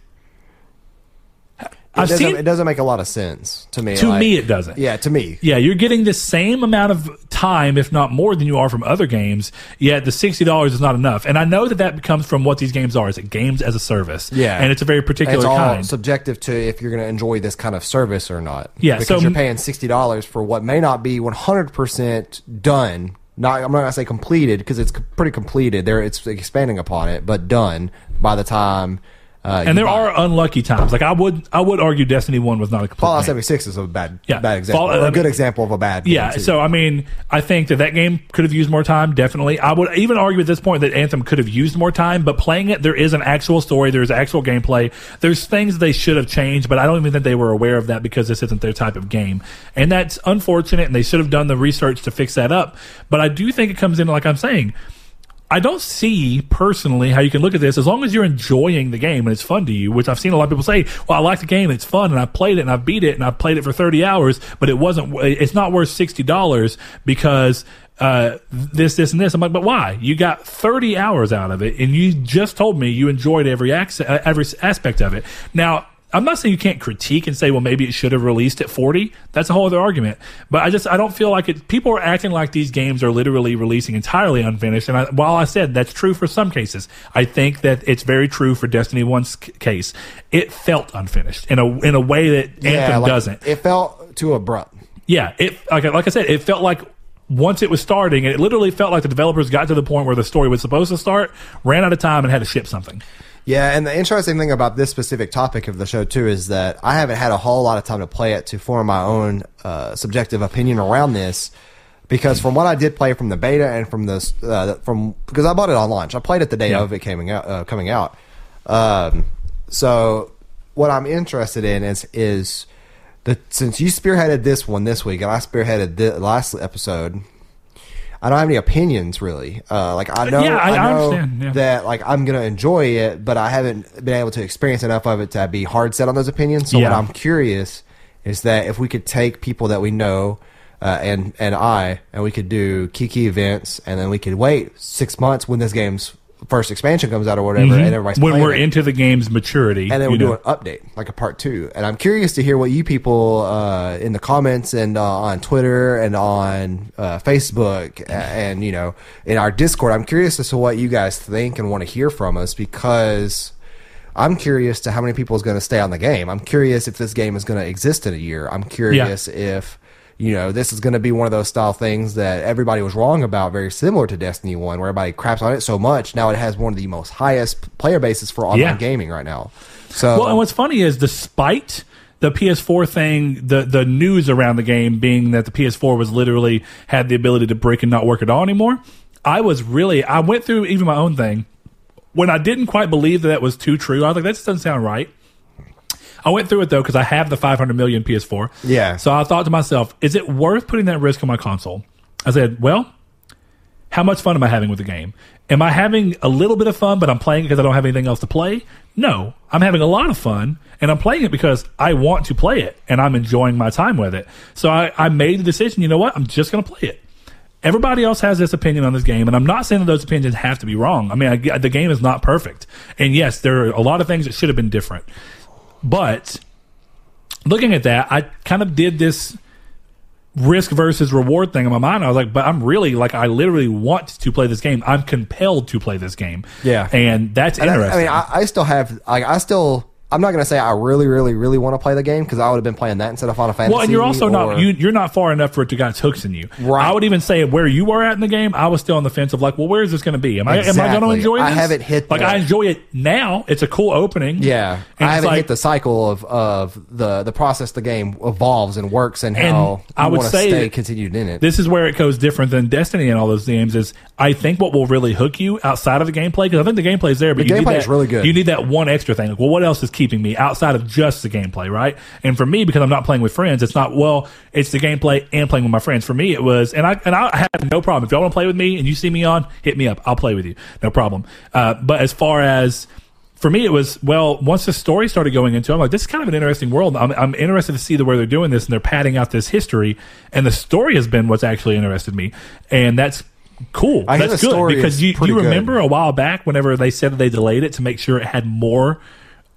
It I've doesn't, seen it doesn't make a lot of sense to me. to like- me it doesn't. yeah, to me. Yeah, you're getting the same amount of time, if not more, than you are from other games. Yet the sixty dollars is not enough, and I know that that comes from what these games are. Is it games as a service? Yeah. and it's a very particular It's all kind. subjective to if you're going to enjoy this kind of service or not. Yeah, because so- you're paying sixty dollars for what may not be one hundred percent done. Not, I'm not going to say completed because it's pretty completed. There, it's expanding upon it, but done by the time. Uh, and there are unlucky times. Like I would, I would argue Destiny One was not a complete. Fallout game. 76 is a bad, Yeah. bad example, Fallout- or a good example of a bad. game, Yeah, so I mean, I think that that game could have used more time. Definitely, I would even argue at this point that Anthem could have used more time. But playing it, there is an actual story. There's actual gameplay. There's things they should have changed, but I don't even think they were aware of that because this isn't their type of game, and that's unfortunate. And they should have done the research to fix that up. But I do think it comes in like I'm saying. I don't see personally how you can look at this as long as you're enjoying the game and it's fun to you, which I've seen a lot of people say, well, I like the game, it's fun, and I played it and I beat it and I played it for 30 hours, but it wasn't, it's not worth $60 because, uh, this, this, and this. I'm like, but why? You got 30 hours out of it and you just told me you enjoyed every, uh, every aspect of it. Now, I'm not saying you can't critique and say, well, maybe it should have released at 40. That's a whole other argument. But I just, I don't feel like it. People are acting like these games are literally releasing entirely unfinished. And I, while I said that's true for some cases, I think that it's very true for Destiny 1's c- case. It felt unfinished in a, in a way that Anthem like, doesn't. It felt too abrupt. Yeah, it like like I said, it felt like once it was starting, it literally felt like the developers got to the point where the story was supposed to start, ran out of time, and had to ship something. Yeah, and the interesting thing about this specific topic of the show too is that I haven't had a whole lot of time to play it to form my own uh, subjective opinion around this. Because from what I did play from the beta and from this, uh, from because I bought it on launch, I played it the day Yeah. of it coming out. Uh, coming out. Um, so what I'm interested in is is that since you spearheaded this one this week and I spearheaded the last episode, I don't have any opinions really. Uh, like I know, Yeah, I- I, know understand, yeah. that like I'm gonna enjoy it, but I haven't been able to experience enough of it to be hard set on those opinions. So what I'm curious is that if we could take people that we know, uh, and and I, and we could do Kiki events, and then we could wait six months when this game's first expansion comes out or whatever, and everybody's when we're it. into the game's maturity, and then we do an update, like a part two. And I'm curious to hear what you people uh, in the comments and uh, on Twitter and on uh, Facebook and you know in our Discord. I'm curious as to what you guys think and want to hear from us because I'm curious to how many people is going to stay on the game. I'm curious if this game is going to exist in a year. I'm curious if you know this is going to be one of those style things that everybody was wrong about, very similar to Destiny One, where everybody craps on it so much. Now it has one of the most highest player bases for online Yeah. gaming right now. So Well, and what's funny is despite the PS4 thing, the the news around the game being that the PS4 was literally had the ability to break and not work at all anymore, I was really I went through even my own thing when I didn't quite believe that that was too true. I was like, that just doesn't sound right. I went through it though because I have the 500 million PS4. Yeah. So I thought to myself, is it worth putting that risk on my console? I said, well, how much fun am I having with the game? Am I having a little bit of fun, but I'm playing it because I don't have anything else to play? No, I'm having a lot of fun, and I'm playing it because I want to play it, and I'm enjoying my time with it. So I, I made the decision. You know what? I'm just going to play it. Everybody else has this opinion on this game, and I'm not saying that those opinions have to be wrong. I mean, I, the game is not perfect, and yes, there are a lot of things that should have been different. But looking at that, I kind of did this risk versus reward thing in my mind. I was like, but I'm really like, I literally want to play this game. I'm compelled to play this game. Yeah. and that's And I- interesting. I, mean, I, I still have like I still. I'm not going to say I really, really, really want to play the game because I would have been playing that instead of Final Fantasy. well, and you're also or- not you, you're not far enough for it to got its hooks in you. Right. I would even say where you are at in the game, I was still on the fence of like, well, where is this going to be? Am I am I going to enjoy this? I haven't hit like the- I enjoy it now. It's a cool opening. Yeah, and I haven't like, hit the cycle of, of the the process the game evolves and works and And how I would say stay continued in it. this is where it goes different than Destiny and all those games. Is I think what will really hook you outside of the gameplay because I think the gameplay is there, but The you need gameplay that, is really good. You need that one extra thing. Like, well, what else is keeping me outside of just the gameplay, right? And for me, because I'm not playing with friends, it's not well. It's the gameplay and playing with my friends. For me, it was, and I and I have no problem if y'all want to play with me and you see me on, hit me up. I'll play with you, no problem. Uh, but as far as for me, it was well. Once the story started going into, it, I'm like, this is kind of an interesting world. I'm, I'm interested to see the way they're doing this, and they're padding out this history, and the story has been what's actually interested me, and that's cool. I that's good because you, you good. remember a while back whenever they said that they delayed it to make sure it had more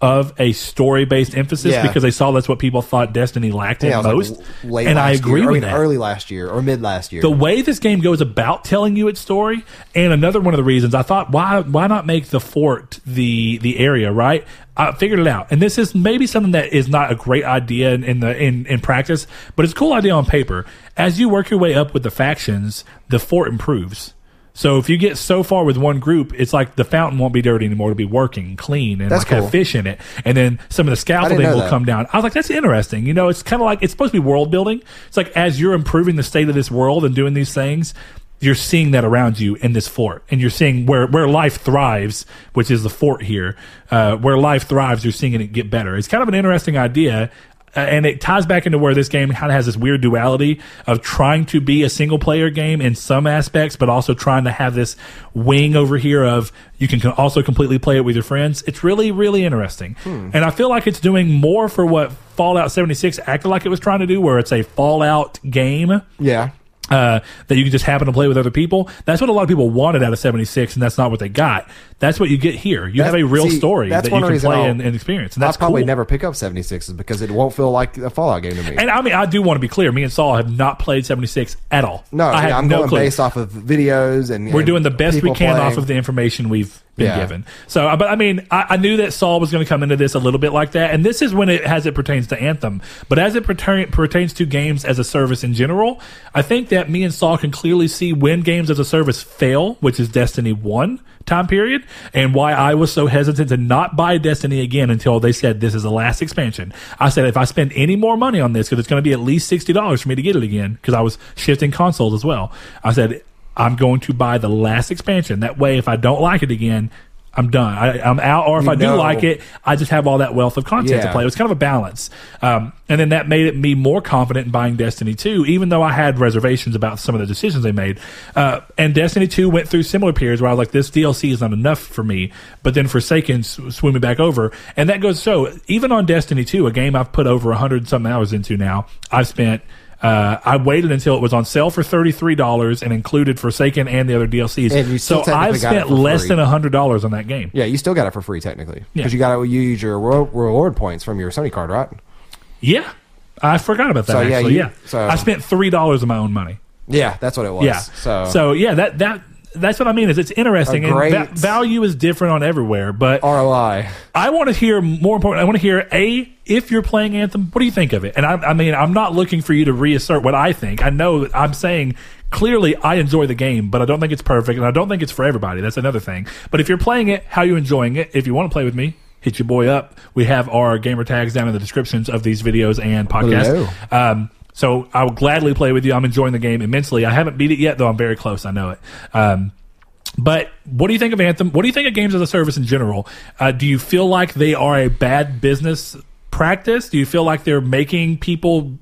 of a story based emphasis Yeah. because they saw that's what people thought Destiny lacked yeah, in most, like and I agree year, with I mean, that. early last year or mid last year. the way this game goes about telling you its story and another one of the reasons i thought why why not make the fort the the area right? I figured it out. And this is maybe something that is not a great idea in, in the in in practice but it's a cool idea on paper. As you work your way up with the factions the fort improves so if you get so far with one group, it's like the fountain won't be dirty anymore. It'll be working, clean, and That's like have fish in it. And then some of the scaffolding will that. come down. I was like, that's interesting. You know, it's kind of like it's supposed to be world building. It's like as you're improving the state of this world and doing these things, you're seeing that around you in this fort, and you're seeing where where life thrives, which is the fort here. Uh, where life thrives, you're seeing it get better. It's kind of an interesting idea. Uh, and it ties back into where this game kind of has this weird duality of trying to be a single player game in some aspects, but also trying to have this wing over here of you can also completely play it with your friends. It's really, really interesting. And I feel like it's doing more for what Fallout 76 acted like it was trying to do, where it's a Fallout game yeah, uh, that you can just happen to play with other people. That's what a lot of people wanted out of 76, and that's not what they got. That's what you get here. You have a real see, story that's that you can reason play I'll- and, and experience. And I'll that's probably cool. never pick up 76s because it won't feel like a Fallout game to me. And I mean, I do want to be clear. Me and Saul have not played 76 at all. no, I have yeah, I'm no going clue. based off of videos and We're and doing the best we people can playing. off of the information we've been Yeah. given. So, uh, but I mean, I, I knew that Saul was going to come into this a little bit like that, and this is when it as it pertains to Anthem. But as it pertain, pertains to games as a service in general, I think that me and Saul can clearly see when games as a service fail, which is Destiny One time period, and why I was so hesitant to not buy Destiny again until they said this is the last expansion. I said if I spend any more money on this, because it's going to be at least sixty dollars for me to get it again, because I was shifting consoles as well. I said I'm going to buy the last expansion. That way, if I don't like it again, I'm done. I, I'm out. Or if I do like it, I just have all that wealth of content to play. It was kind of a balance. Um, and then that made it me more confident in buying Destiny 2, even though I had reservations about some of the decisions they made. Uh, and Destiny 2 went through similar periods where I was like, this DLC is not enough for me. But then Forsaken swooped me back over. And that goes so, even on Destiny 2, a game I've put over 100 something hours into now, I've spent Uh, I waited until it was on sale for thirty three dollars and included Forsaken and the other DLCs. And you still so I've spent less free. than hundred dollars on that game. Yeah, you still got it for free technically Yeah. because you got to use your reward points from your Sony card, right? Yeah, I forgot about that. So, yeah, actually, you- yeah. so- I spent three dollars of my own money. Yeah, that's what it was. Yeah. So, yeah, that that that's what I mean. Is it's interesting and va- value is different on everywhere, but ROI. I want to hear more important. I want to hear a if you're playing Anthem, what do you think of it? And I, I mean, I'm not looking for you to reassert what I think. I know that I'm saying clearly I enjoy the game, but I don't think it's perfect, and I don't think it's for everybody. That's another thing. But if you're playing it, how are you enjoying it? If you want to play with me, hit your boy up. We have our gamer tags down in the descriptions of these videos and podcasts. Um, so I will gladly play with you. I'm enjoying the game immensely. I haven't beat it yet, though. I'm very close. I know it. Um, but what do you think of Anthem? What do you think of games as a service in general? Uh, do you feel like they are a bad business practice? Do you feel like they're making people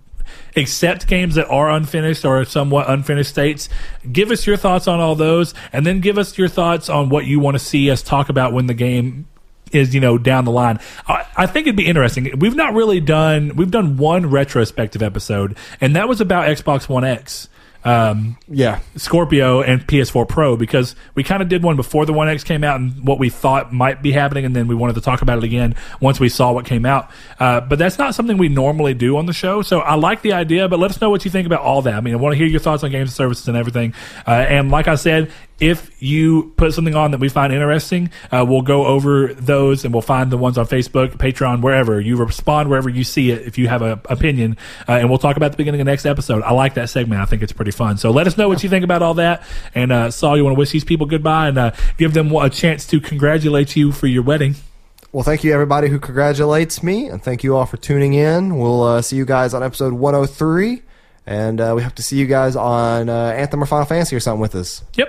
accept games that are unfinished or somewhat unfinished states? Give us your thoughts on all those, and then give us your thoughts on what you want to see us talk about when the game is you know down the line. I, I think it'd be interesting. We've not really done. We've done one retrospective episode, and that was about Xbox One X. Um, Yeah. Scorpio and PS4 Pro because we kind of did one before the One X came out and what we thought might be happening, and then we wanted to talk about it again once we saw what came out. Uh, but that's not something we normally do on the show, so I like the idea. But let us know what you think about all that. I mean, I want to hear your thoughts on games and services and everything. Uh, and like I said, if you put something on that we find interesting, uh, we'll go over those and we'll find the ones on Facebook, Patreon, wherever. You respond wherever you see it if you have an opinion, uh, and we'll talk about the beginning of the next episode. I like that segment. I think it's pretty fun. So let us know what you think about all that. And uh, Saul, you want to wish these people goodbye and uh, give them a chance to congratulate you for your wedding. Well, thank you everybody who congratulates me, and thank you all for tuning in. We'll uh, see you guys on episode 103, and uh, we hope to see you guys on uh, Anthem or Final Fantasy or something with us. Yep.